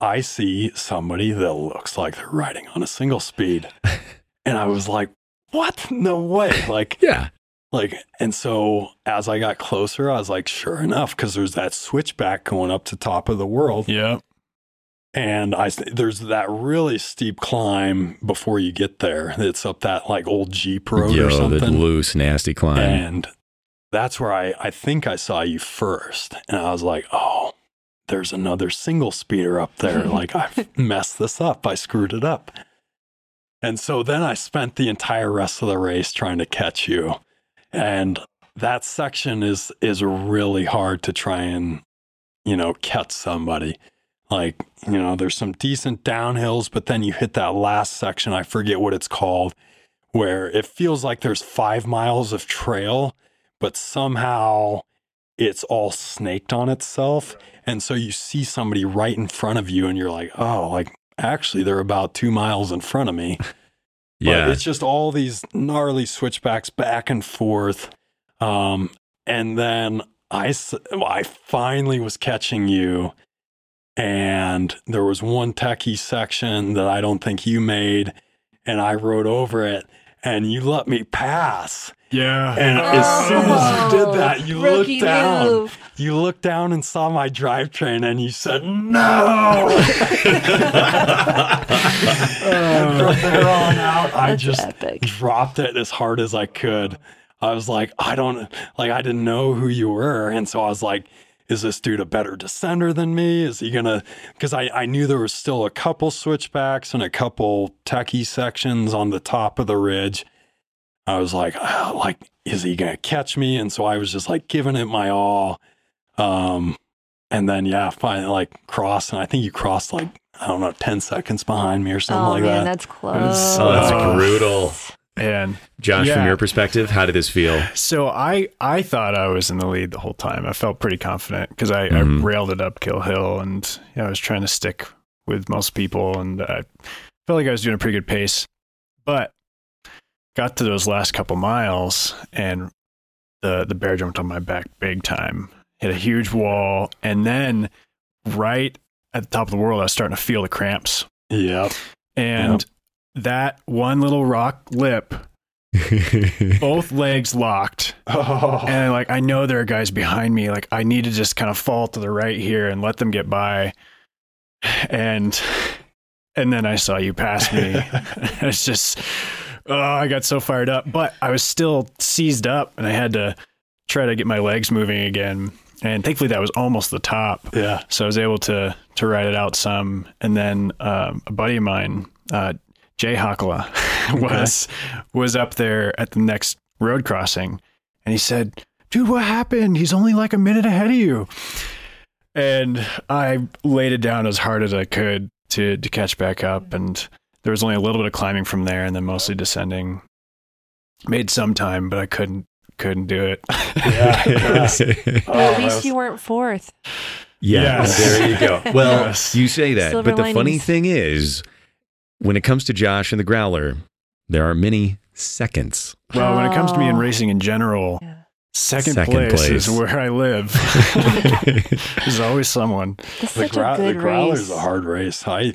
I see somebody that looks like they're riding on a single speed. [LAUGHS] and I was like, what? No way. Like, Yeah. Like, and so as I got closer, I was like, sure enough, because there's that switchback going up to top of the world. Yeah. And I, there's that really steep climb before you get there. It's up that like old Jeep road Yo, or the loose, nasty climb. And that's where I, I think I saw you first. And I was like, oh, there's another single speeder up there. [LAUGHS] like, I've messed this up. I screwed it up. And so then I spent the entire rest of the race trying to catch you. And that section is is really hard to try and, you know, catch somebody. Like, you know, there's some decent downhills, but then you hit that last section, I forget what it's called, where it feels like there's five miles of trail, but somehow it's all snaked on itself. And so you see somebody right in front of you and you're like, oh, like actually they're about two miles in front of me. [LAUGHS] But yeah. it's just all these gnarly switchbacks back and forth. Um, and then I, I finally was catching you. And there was one techie section that I don't think you made. And I rode over it and you let me pass. Yeah. And oh. as soon as you did that, you Oh, looked down. move. You looked down and saw my drivetrain and you said, no. and [LAUGHS] [LAUGHS] oh. from there on out, I That's just epic. dropped it as hard as I could. I was like, I don't, like, I didn't know who you were. And so I was like, is this dude a better descender than me? Is he gonna? Because I, I knew there was still a couple switchbacks and a couple techie sections on the top of the ridge. I was like, "Ah, like, is he gonna catch me? And so I was just like giving it my all. Um, and then yeah, finally like crossed, and I think you crossed like I don't know, ten seconds behind me or something oh like man, that. that's close. oh, that's Oh. brutal. And Josh, from your perspective, how did this feel? so I I thought I was in the lead the whole time. I felt pretty confident because I, Mhm. I railed it up Kill Hill and you know, I was trying to stick with most people and I felt like I was doing a pretty good pace. But got to those last couple miles and the the bear jumped on my back big time. Hit a huge wall and then right at the top of the world I was starting to feel the cramps. Yep. And that one little rock lip, [LAUGHS] both legs locked. Oh, And like I know there are guys behind me. Like I need to just kind of fall to the right here and let them get by. And and then I saw you pass me. [LAUGHS] [LAUGHS] it's just oh, I got so fired up. But I was still seized up and I had to try to get my legs moving again. And thankfully that was almost the top. yeah. So I was able to to ride it out some. And then um, a buddy of mine, uh, Jay Hakala, [LAUGHS] was was up there at the next road crossing, and he said, "Dude, what happened? He's only like a minute ahead of you." And I laid it down as hard as I could to to catch back up, and there was only a little bit of climbing from there, and then mostly descending. Made some time, but I couldn't couldn't do it. [LAUGHS] Yeah. [LAUGHS] Well, [LAUGHS] oh, at Oh, least that you weren't fourth. Yeah, Yes. there you go. Well, Yes. you say that, Silver but the funny thing is, when it comes to Josh and the Growler, there are many seconds. well, when it comes to me in Oh. racing in general, Yeah. second, Second place, place. is where I live. There's always someone. That's the, such gra- a good the growler's race. a hard race. I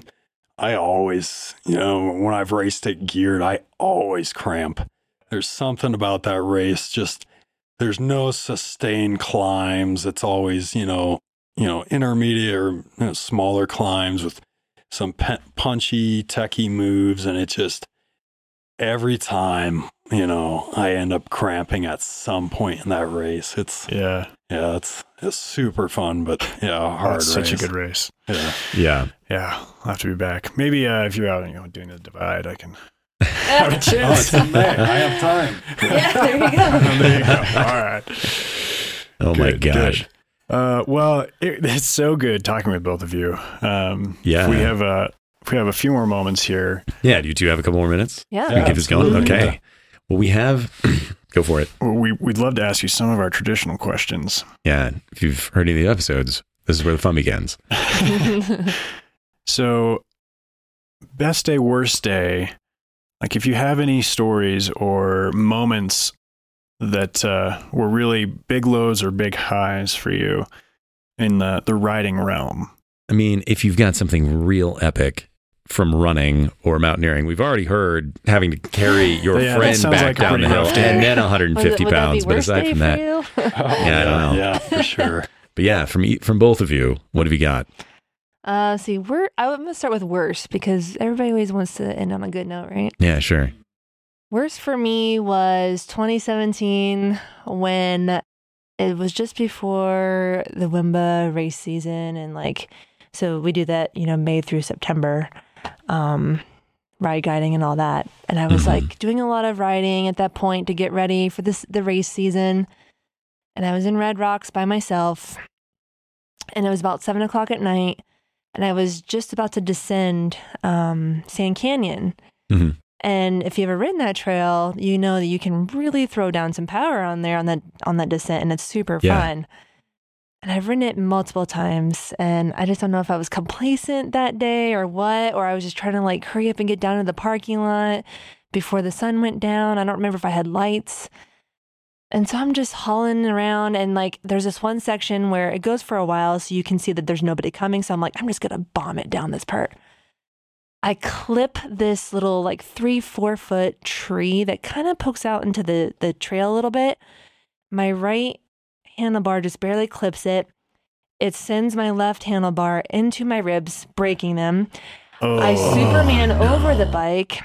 I always, you know, when I've raced it geared, I always cramp. There's something about that race. Just there's no sustained climbs. It's always, you know, you know, intermediate or you know, smaller climbs with some pe- punchy, techie moves. And it just, every time, you know, I end up cramping at some point in that race. It's, Yeah. Yeah, it's, it's super fun, but yeah, a hard That's race. such a good race. Yeah. Yeah. Yeah. I'll have to be back. Maybe uh, if you're out, you know, doing the divide, I can [LAUGHS] have a Oh, chance. it's in May. I have time. yeah, there you go. [LAUGHS] there you go. All right. Oh my gosh. good. Uh, well, it, it's so good talking with both of you. Um, Yeah. we have a we have a few more moments here. Yeah. Do you two have a couple more minutes? Yeah. Can we keep this going? absolutely. Okay. Well, we have. [CLEARS THROAT] go for it. We we'd love to ask you some of our traditional questions. Yeah. If you've heard any of the episodes, this is where the fun begins. [LAUGHS] [LAUGHS] So, best day, worst day. Like, if you have any stories or moments that uh, were really big lows or big highs for you in the the riding realm. I mean, if you've got something real epic from running or mountaineering, we've already heard having to carry [SIGHS] your Yeah, friend back like down the hill day. and then Would it- 150 would that be pounds. But aside from that, you? [LAUGHS] Yeah, I don't know. Yeah, for sure. but yeah, from e- from both of you, what have you got? Uh, see, we're I'm gonna start with worst because everybody always wants to end on a good note, right? Yeah, sure. Worst for me was 2017 when it was just before the Wimba race season, and like, so we do that, you know, May through September, um, ride guiding and all that. And I was Mhm. like doing a lot of riding at that point to get ready for this the race season, and I was in Red Rocks by myself, and it was about seven o'clock at night, and I was just about to descend um, Sand Canyon. Mhm. And if you've ever ridden that trail, you know that you can really throw down some power on there on that on that descent, and it's super Yeah. fun. And I've ridden it multiple times, and I just don't know if I was complacent that day or what, or I was just trying to like hurry up and get down to the parking lot before the sun went down. I don't remember if I had lights. And so I'm just hauling around, and like there's this one section where it goes for a while, so you can see that there's nobody coming. So I'm like, I'm just gonna bomb it down this part. I clip this little like three, four foot tree that kind of pokes out into the, the trail a little bit. My right handlebar just barely clips it. It sends my left handlebar into my ribs, breaking them. Oh, I Superman no. over the bike,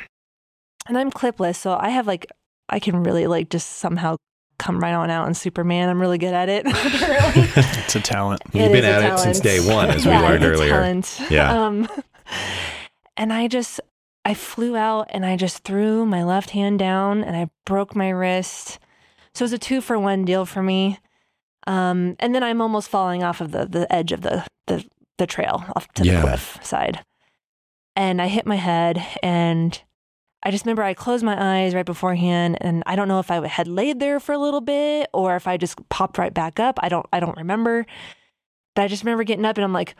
and I'm clipless, so I have like I can really like just somehow come right on out and Superman. I'm really good at it. [LAUGHS] [LAUGHS] it's a talent. You've It been is a at it since day one, as we learned earlier. talent. Yeah. [LAUGHS] Um, and I just, I flew out and I just threw my left hand down and I broke my wrist. So it was a two for one deal for me. Um, and then I'm almost falling off of the, the edge of the, the, the trail off to Yeah. the cliff side. And I hit my head and I just remember I closed my eyes right beforehand and I don't know if I had laid there for a little bit or if I just popped right back up. I don't I don't remember. But I just remember getting up and I'm like,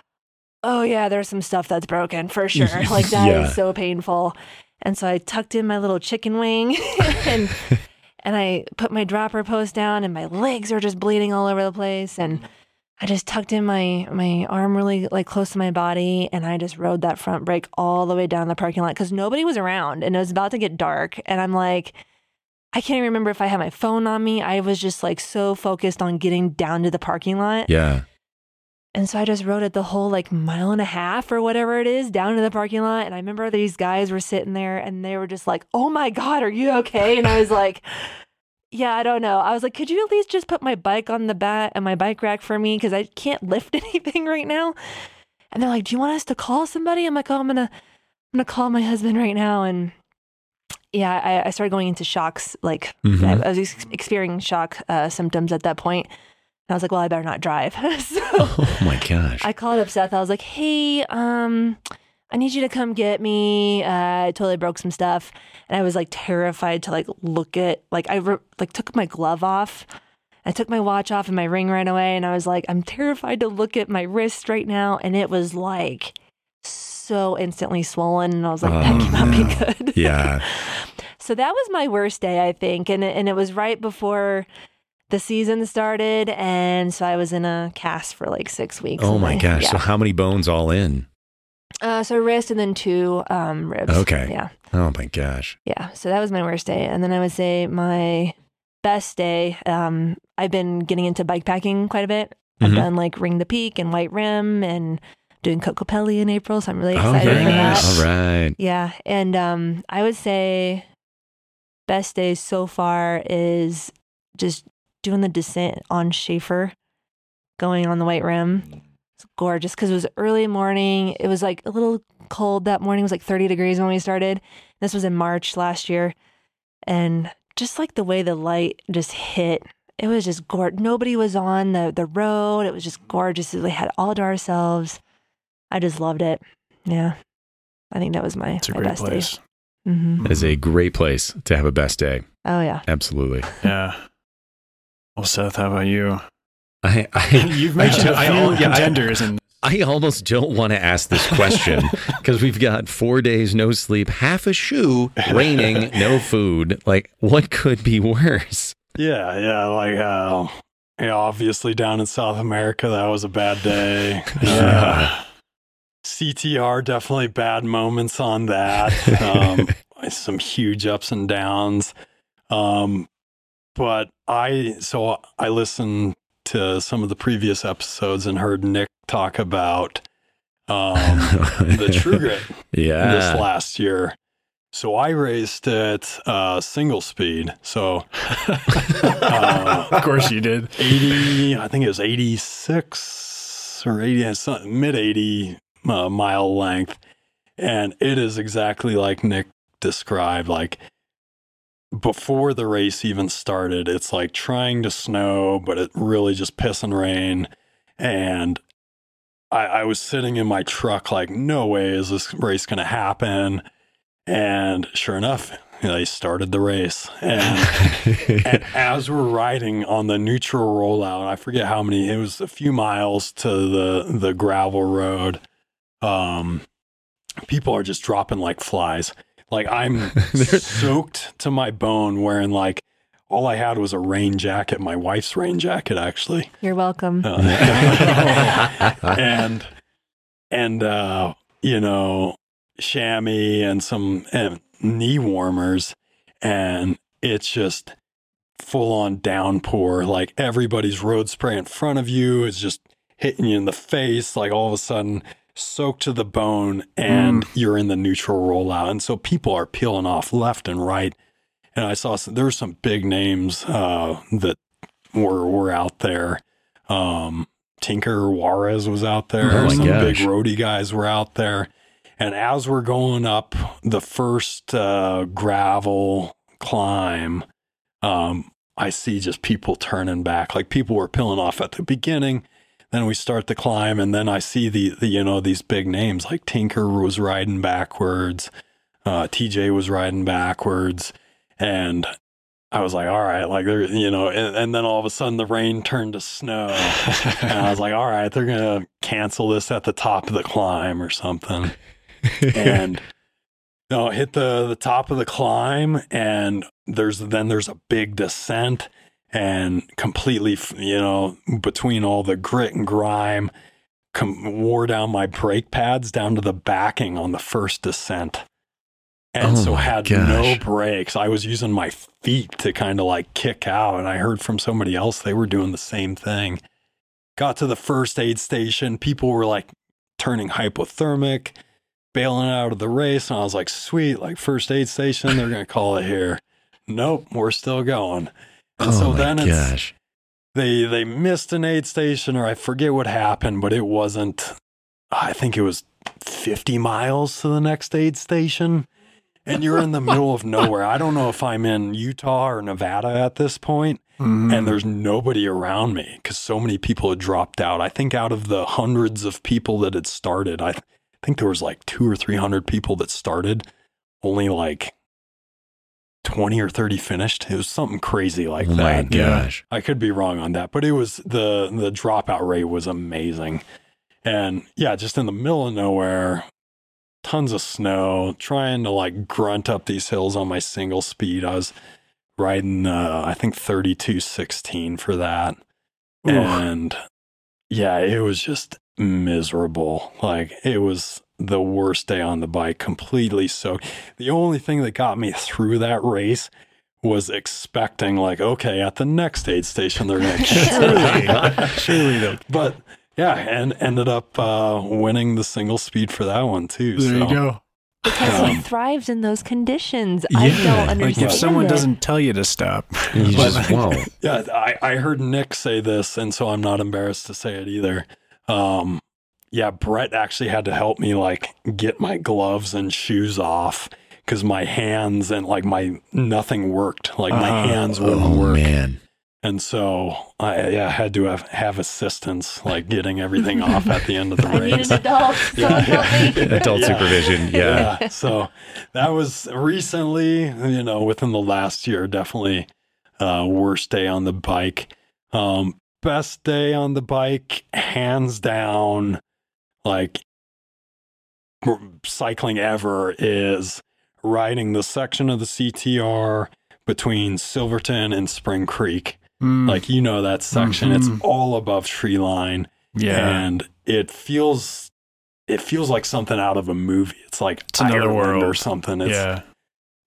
"Oh yeah, there's some stuff that's broken for [LAUGHS] sure." Like that is Yeah. so painful. And so I tucked in my little chicken wing [LAUGHS] and [LAUGHS] and I put my dropper post down and my legs are just bleeding all over the place and I just tucked in my my arm really like close to my body and I just rode that front brake all the way down the parking lot cuz nobody was around and it was about to get dark and I'm like I can't even remember if I had my phone on me. I was just like so focused on getting down to the parking lot. Yeah. And so I just rode it the whole like mile and a half or whatever it is down to the parking lot. And I remember these guys were sitting there and they were just like, Oh my God, are you okay? And I was like, Yeah, I don't know. I was like, Could you at least just put my bike on the bat and my bike rack for me? Cause I can't lift [LAUGHS] anything right now. And they're like, Do you want us to call somebody? I'm like, Oh, I'm gonna I'm gonna call my husband right now. And yeah, I, I started going into shocks. Like Mhm. I, I was ex- experiencing shock uh, symptoms at that point. And I was like, well, I better not drive. [LAUGHS] so Oh my gosh. I called up Seth. I was like, hey, um, I need you to come get me. Uh, I totally broke some stuff. And I was like terrified to like look at, like, I re- like took my glove off. I took my watch off and my ring ran away. And I was like, I'm terrified to look at my wrist right now. And it was like so instantly swollen. And I was like, that Oh, cannot no. be good. [LAUGHS] Yeah. So that was my worst day, I think, and and it was right before the season started, and so I was in a cast for like six weeks. Oh my I- gosh. Yeah. So how many bones all in? Uh, so wrist and then two um, ribs. Okay. Yeah, Oh my gosh. yeah. So that was my worst day, and then I would say my best day. Um, I've been getting into bike packing quite a bit I've Mhm. done like Ring the Peak and White Rim and doing Kokopelli in April. So I'm really Oh, excited very for nice. that. All right. Yeah. And um, I would say best days so far is just doing the descent on Shafer, going on the White Rim. It's gorgeous because it was early morning. It was like a little cold that morning. It was like 30 degrees when we started. This was in March last year. And just like the way the light just hit, it was just gorgeous. Nobody was on the, the road. It was just gorgeous. We had all to ourselves. I just loved it. Yeah. I think that was my, It's a my great best place. day. hmm That is a great place to have a best day. Oh, yeah. Absolutely. Yeah. Well, Seth, how about you? I, I [LAUGHS] You've mentioned I- a few I- yeah, I- and [LAUGHS] I almost don't want to ask this question [LAUGHS] because we've got four days no sleep, half a shoe, raining, no food. Like, what could be worse? Yeah, yeah, like uh, yeah, obviously down in South America that was a bad day. Yeah. Uh, CTR definitely bad moments on that. Um, some huge ups and downs. Um, but I so I listened to some of the previous episodes and heard Nick talk about um, [LAUGHS] the True Grit yeah. this last year. So I raced it uh, single speed. So uh, [LAUGHS] of course you did. 80, I think it was 86 or 80, mid 80 uh, mile length. And it is exactly like Nick described. Like before the race even started, it's like trying to snow, but it really just piss and rain. And I, I was sitting in my truck, like, no way is this race going to happen. And sure enough, they started the race. And [LAUGHS] and as we're riding on the neutral rollout, I forget how many, it was a few miles to the the gravel road. Um, people are just dropping like flies. Like I'm [LAUGHS] soaked to my bone, wearing like all I had was a rain jacket, my wife's rain jacket, actually. You're welcome. Uh, [LAUGHS] [LAUGHS] and and uh, you know, chamois and some and knee warmers, and it's just full on downpour. Like everybody's road spray in front of you is just hitting you in the face. Like all of a sudden, soaked to the bone, and you're in the neutral rollout. And so people are peeling off left and right. And I saw some, there were some big names uh, that were were out there. Um, Tinker Juarez was out there. Oh Some big gosh. roadie guys were out there. And as we're going up the first uh, gravel climb, um, I see just people turning back. Like people were peeling off at the beginning. Then we start the climb, and then I see the, the you know these big names like Tinker was riding backwards, uh, TJ was riding backwards, and I was like, all right, like they're you know, and, and then all of a sudden the rain turned to snow, and I was like, all right, they're gonna cancel this at the top of the climb or something. And no, hit the the top of the climb, and there's then there's a big descent, and completely, you know, between all the grit and grime, com- wore down my brake pads down to the backing on the first descent. And Oh so had no brakes. I was using my feet to kind of like kick out. And I heard from somebody else they were doing the same thing. Got to the first aid station. People were like turning hypothermic, bailing out of the race. And I was like, sweet, like first aid station, they're going to call it here. Nope, we're still going. And oh so my then it's, gosh. they they missed an aid station or I forget what happened, but it wasn't I think it was 50 miles to the next aid station. And you're in the middle of nowhere. I don't know if I'm in Utah or Nevada at this point, Mhm. and there's nobody around me because so many people had dropped out. I think out of the hundreds of people that had started, I th- think there was like two or three hundred people that started. Only like 20 or 30 finished. It was something crazy like oh that. my gosh. I could be wrong on that, but it was the the dropout rate was amazing. And yeah, just in the middle of nowhere, tons of snow, trying to like grunt up these hills on my single speed. I was riding uh I think 3216 for that. Ooh. And yeah, it was just miserable. Like it was the worst day on the bike, completely soaked. The only thing that got me through that race was expecting like, okay, at the next aid station they're gonna [LAUGHS] Surely, [LAUGHS] surely they'll. but yeah, and ended up uh, winning the single speed for that one too. There you so. go. because he Um, thrives in those conditions. I don't like Like understand. if someone it. doesn't tell you to stop, You [LAUGHS] just won't. Yeah, I, I heard Nick say this, and so I'm not embarrassed to say it either. Um, yeah, Brett actually had to help me like get my gloves and shoes off because my hands and like my nothing worked. Like my Uh-huh. hands wouldn't Oh work, man. and so I yeah had to have, have assistance like getting everything off at the end of the [LAUGHS] I need race. an adult. Someone help me. [LAUGHS] Adult Yeah. supervision. Yeah. yeah. So that was recently, you know, within the last year, definitely uh, worst day on the bike. Um, best day on the bike, hands down, like cycling ever is riding the section of the CTR between Silverton and Spring Creek. Mm, Like, you know, that section, Mhm. it's all above tree line yeah, and it feels it feels like something out of a movie. It's like It's another Ireland or something. It's, yeah,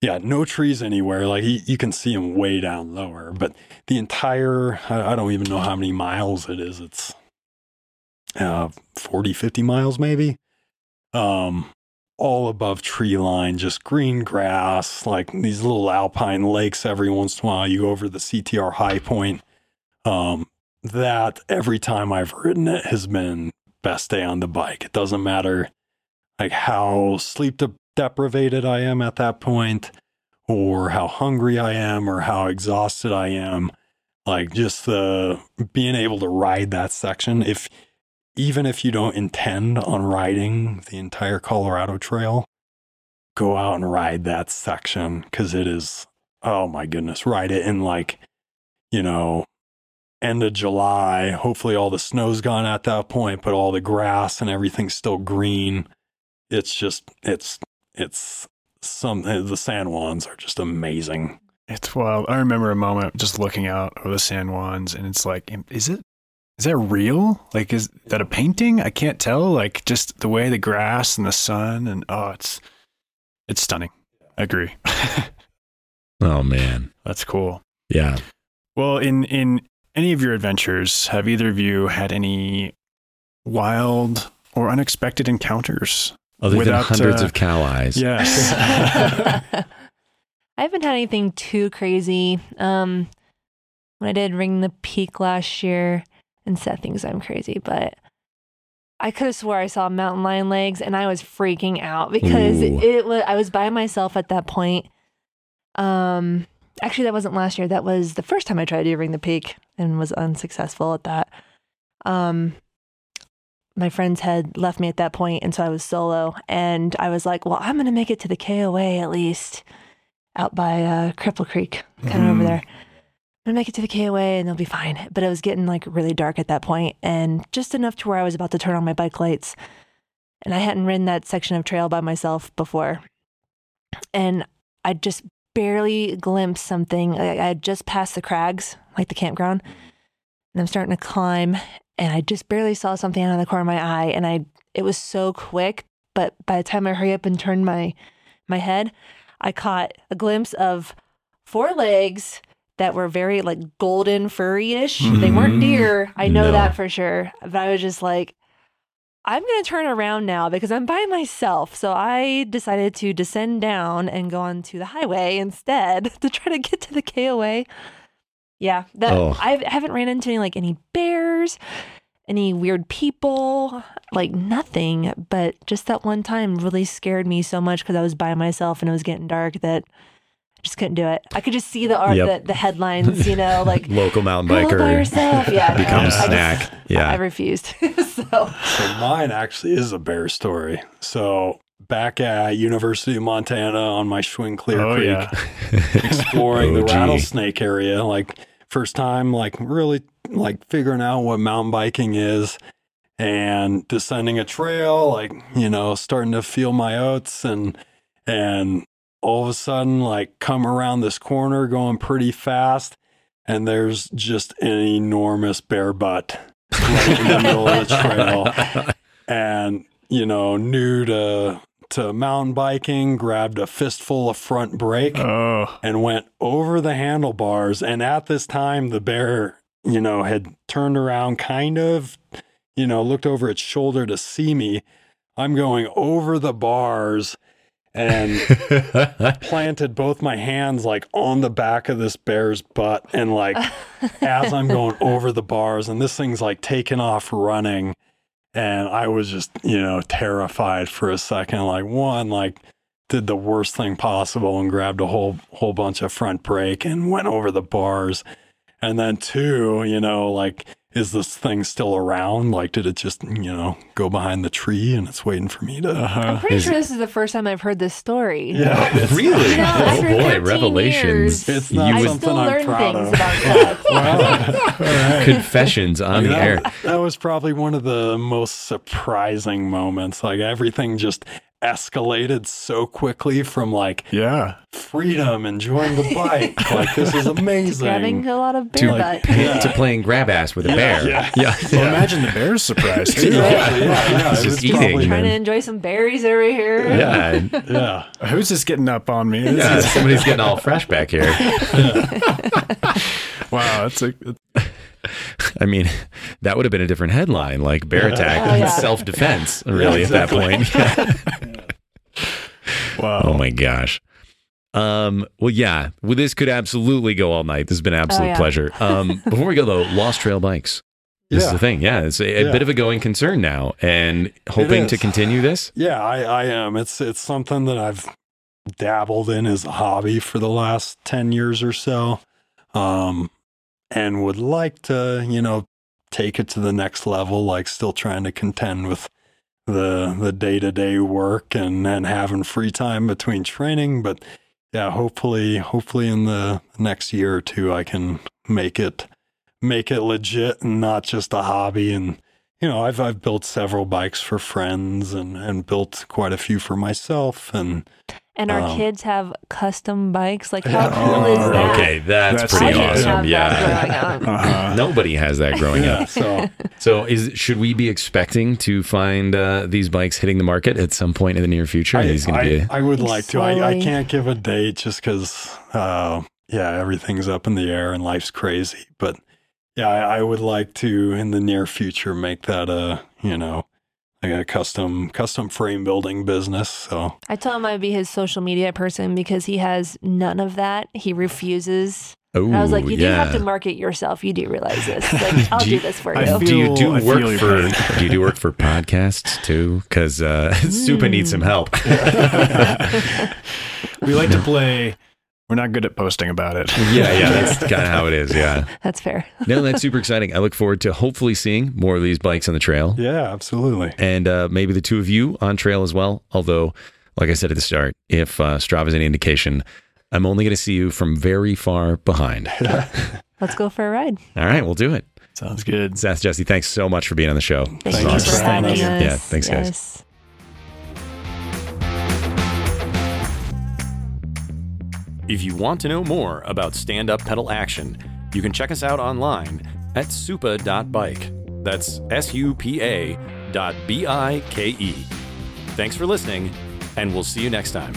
yeah. no trees anywhere. Like you, you can see them way down lower, but the entire I, I don't even know how many miles it is. It's uh 40 50 miles maybe. Um all above tree line, just green grass, like these little alpine lakes every once in a while. You go over the CTR high point. Um, that every time I've ridden it has been best day on the bike. It doesn't matter like how sleep de- deprivated I am at that point, or how hungry I am, or how exhausted I am. Like just the being able to ride that section. If even if you don't intend on riding the entire Colorado Trail, go out and ride that section because it is. Oh my goodness, ride it in like, you know, end of July. Hopefully, all the snow's gone at that point, but all the grass and everything's still green. It's just, it's, it's some, eh, the San Juans are just amazing. It's wild. I remember a moment just looking out over the San Juans, and it's like, is it? Is that real? Like, is that a painting? I can't tell. Like, just the way the grass and the sun, and oh, it's it's stunning. I agree. [LAUGHS] Oh man. That's cool. Yeah. Well, in in any of your adventures, have either of you had any wild or unexpected encounters? Other Without, than hundreds uh, of cow eyes. Yes. [LAUGHS] [LAUGHS] I haven't had anything too crazy. Um, when I did Ring the Peak last year, and Seth thinks I'm crazy, but I could have swore I saw mountain lion legs, and I was freaking out because Ooh. it was I was by myself at that point. Um, actually, that wasn't last year. That was the first time I tried to Ring the Peak and was unsuccessful at that. Um, my friends had left me at that point, and so I was solo. And I was like, "Well, I'm gonna make it to the KOA at least, out by uh, Cripple Creek, kind of over Mhm. there. Gonna make it to the KOA, and they'll be fine." But it was getting like really dark at that point, and just enough to where I was about to turn on my bike lights. And I hadn't ridden that section of trail by myself before, and I just barely glimpsed something. I, had just passed the crags, like the campground, and I'm starting to climb, and I just barely saw something out of the corner of my eye, and I it was so quick, but by the time I hurry up and turned my my head, I caught a glimpse of four legs that were very like golden furry-ish. They mm-hmm. weren't deer, I know No. that for sure. But I was just like, I'm gonna turn around now because I'm by myself. So I decided to descend down and go onto the highway instead [LAUGHS] to try to get to the KOA. Yeah, that Oh. I haven't ran into any like any bears, any weird people, like nothing. But just that one time really scared me so much because I was by myself and it was getting dark that just couldn't do it. I could just see the art, Yep. the, the headlines, you know, [LAUGHS] like Local mountain girl by biker herself. Yeah, [LAUGHS] becomes I just- snack. Yeah. I refused. [LAUGHS] so So mine actually is a bear story. So back at University of Montana on my Schwinn Clear oh Creek, yeah. exploring the Oh, gee. rattlesnake area, like first time, like really like figuring out what mountain biking is and descending a trail, like, you know, starting to feel my oats and, and all of a sudden, like come around this corner going pretty fast. And there's just an enormous bear butt right in the middle of the trail and you know new to to mountain biking, grabbed a fistful of front brake, Oh, and went over the handlebars. And at this time, the bear, you know, had turned around, kind of, you know, looked over its shoulder to see me. I'm going over the bars and [LAUGHS] planted both my hands like on the back of this bear's butt. And like, [LAUGHS] as I'm going over the bars, and this thing's like taking off running. And I was just, you know, terrified for a second. Like, one, like, did the worst thing possible and grabbed a whole whole bunch of front brake and went over the bars. And then two, you know, like is this thing still around? Like did it just, you know, go behind the tree and it's waiting for me to uh-huh. I'm pretty Is- sure this is the first time I've heard this story. Yeah. [LAUGHS] really? You know, oh boy, revelations. years, It's not you something still I'm learn proud things of. about [LAUGHS] that. Wow. Confessions on the that, air. that was probably one of the most surprising moments. Like everything just escalated so quickly from like yeah. freedom, enjoying the bike. [LAUGHS] like this is amazing. Grabbing a lot of To, bear like, butt. Yeah. to playing grab ass with a bear. yeah. [LAUGHS] yeah. Well, imagine the bear's surprise too. [LAUGHS] yeah, yeah, yeah. It's just eating. probably- Trying to enjoy some berries over here. Yeah. yeah. Who's just getting up on me? Yeah, somebody's getting all fresh back here. wow, that's a I mean, [LAUGHS] that would have been a different headline, like bear attack, Oh, yeah. self defense, [LAUGHS] really, at that point. [LAUGHS] wow. oh my gosh. Um, well, yeah, well, this could absolutely go all night. This has been an absolute Oh, yeah. pleasure. Um, before we go though, Lost Trail Bikes. This is Yeah. the thing. Yeah, it's a, a Yeah. bit of a going concern now, and hoping to continue this. Yeah, I, I am. It's it's something that I've dabbled in as a hobby for the last ten years or so, um, and would like to, you know, take it to the next level. Like still trying to contend with the the day to day work and and having free time between training. But yeah, hopefully, hopefully in the next year or two, I can make it make it legit and not just a hobby and you know, I've I've built several bikes for friends and and built quite a few for myself and And our Um, kids have custom bikes. Like, how cool is Oh, that? Okay, that's, That's pretty I awesome. Yeah. that growing up. [LAUGHS] Uh-huh. Nobody has that growing yeah, up. so So, is should we be expecting to find uh, these bikes hitting the market at some point in the near future? I, Is going be I, I would like to. I, I can't give a date just because uh yeah, everything's up in the air and life's crazy. But yeah, I, I would like to in the near future make that a, you know, like a custom custom frame building business. So I told him I'd be his social media person because he has none of that. He refuses. Oh, And I was like, you do yeah. have to market yourself. You do realize this. [LAUGHS] Like, I'll Do do, this for I you. feel- do you do I work for [LAUGHS] do you do work for podcasts too? Because uh, [LAUGHS] Supa needs some help. we like to play. We're not good at posting about it. yeah, yeah, that's kind of how it is. Yeah, [LAUGHS] That's fair. no, that's [LAUGHS] super exciting. I look forward to hopefully seeing more of these bikes on the trail, yeah, absolutely. and uh, maybe the two of you on trail as well. Although, like I said at the start, if uh, Strava is any indication, I'm only going to see you from very far behind. [LAUGHS] Let's go for a ride. All right, we'll do it. Sounds good. Seth, Jesse, thanks so much for being on the show. Thank Thanks you for for having having us. us. Yeah, thanks, guys. If you want to know more about stand up pedal action, you can check us out online at supa.bike. That's S U P A dot B I K E. Thanks for listening, and we'll see you next time.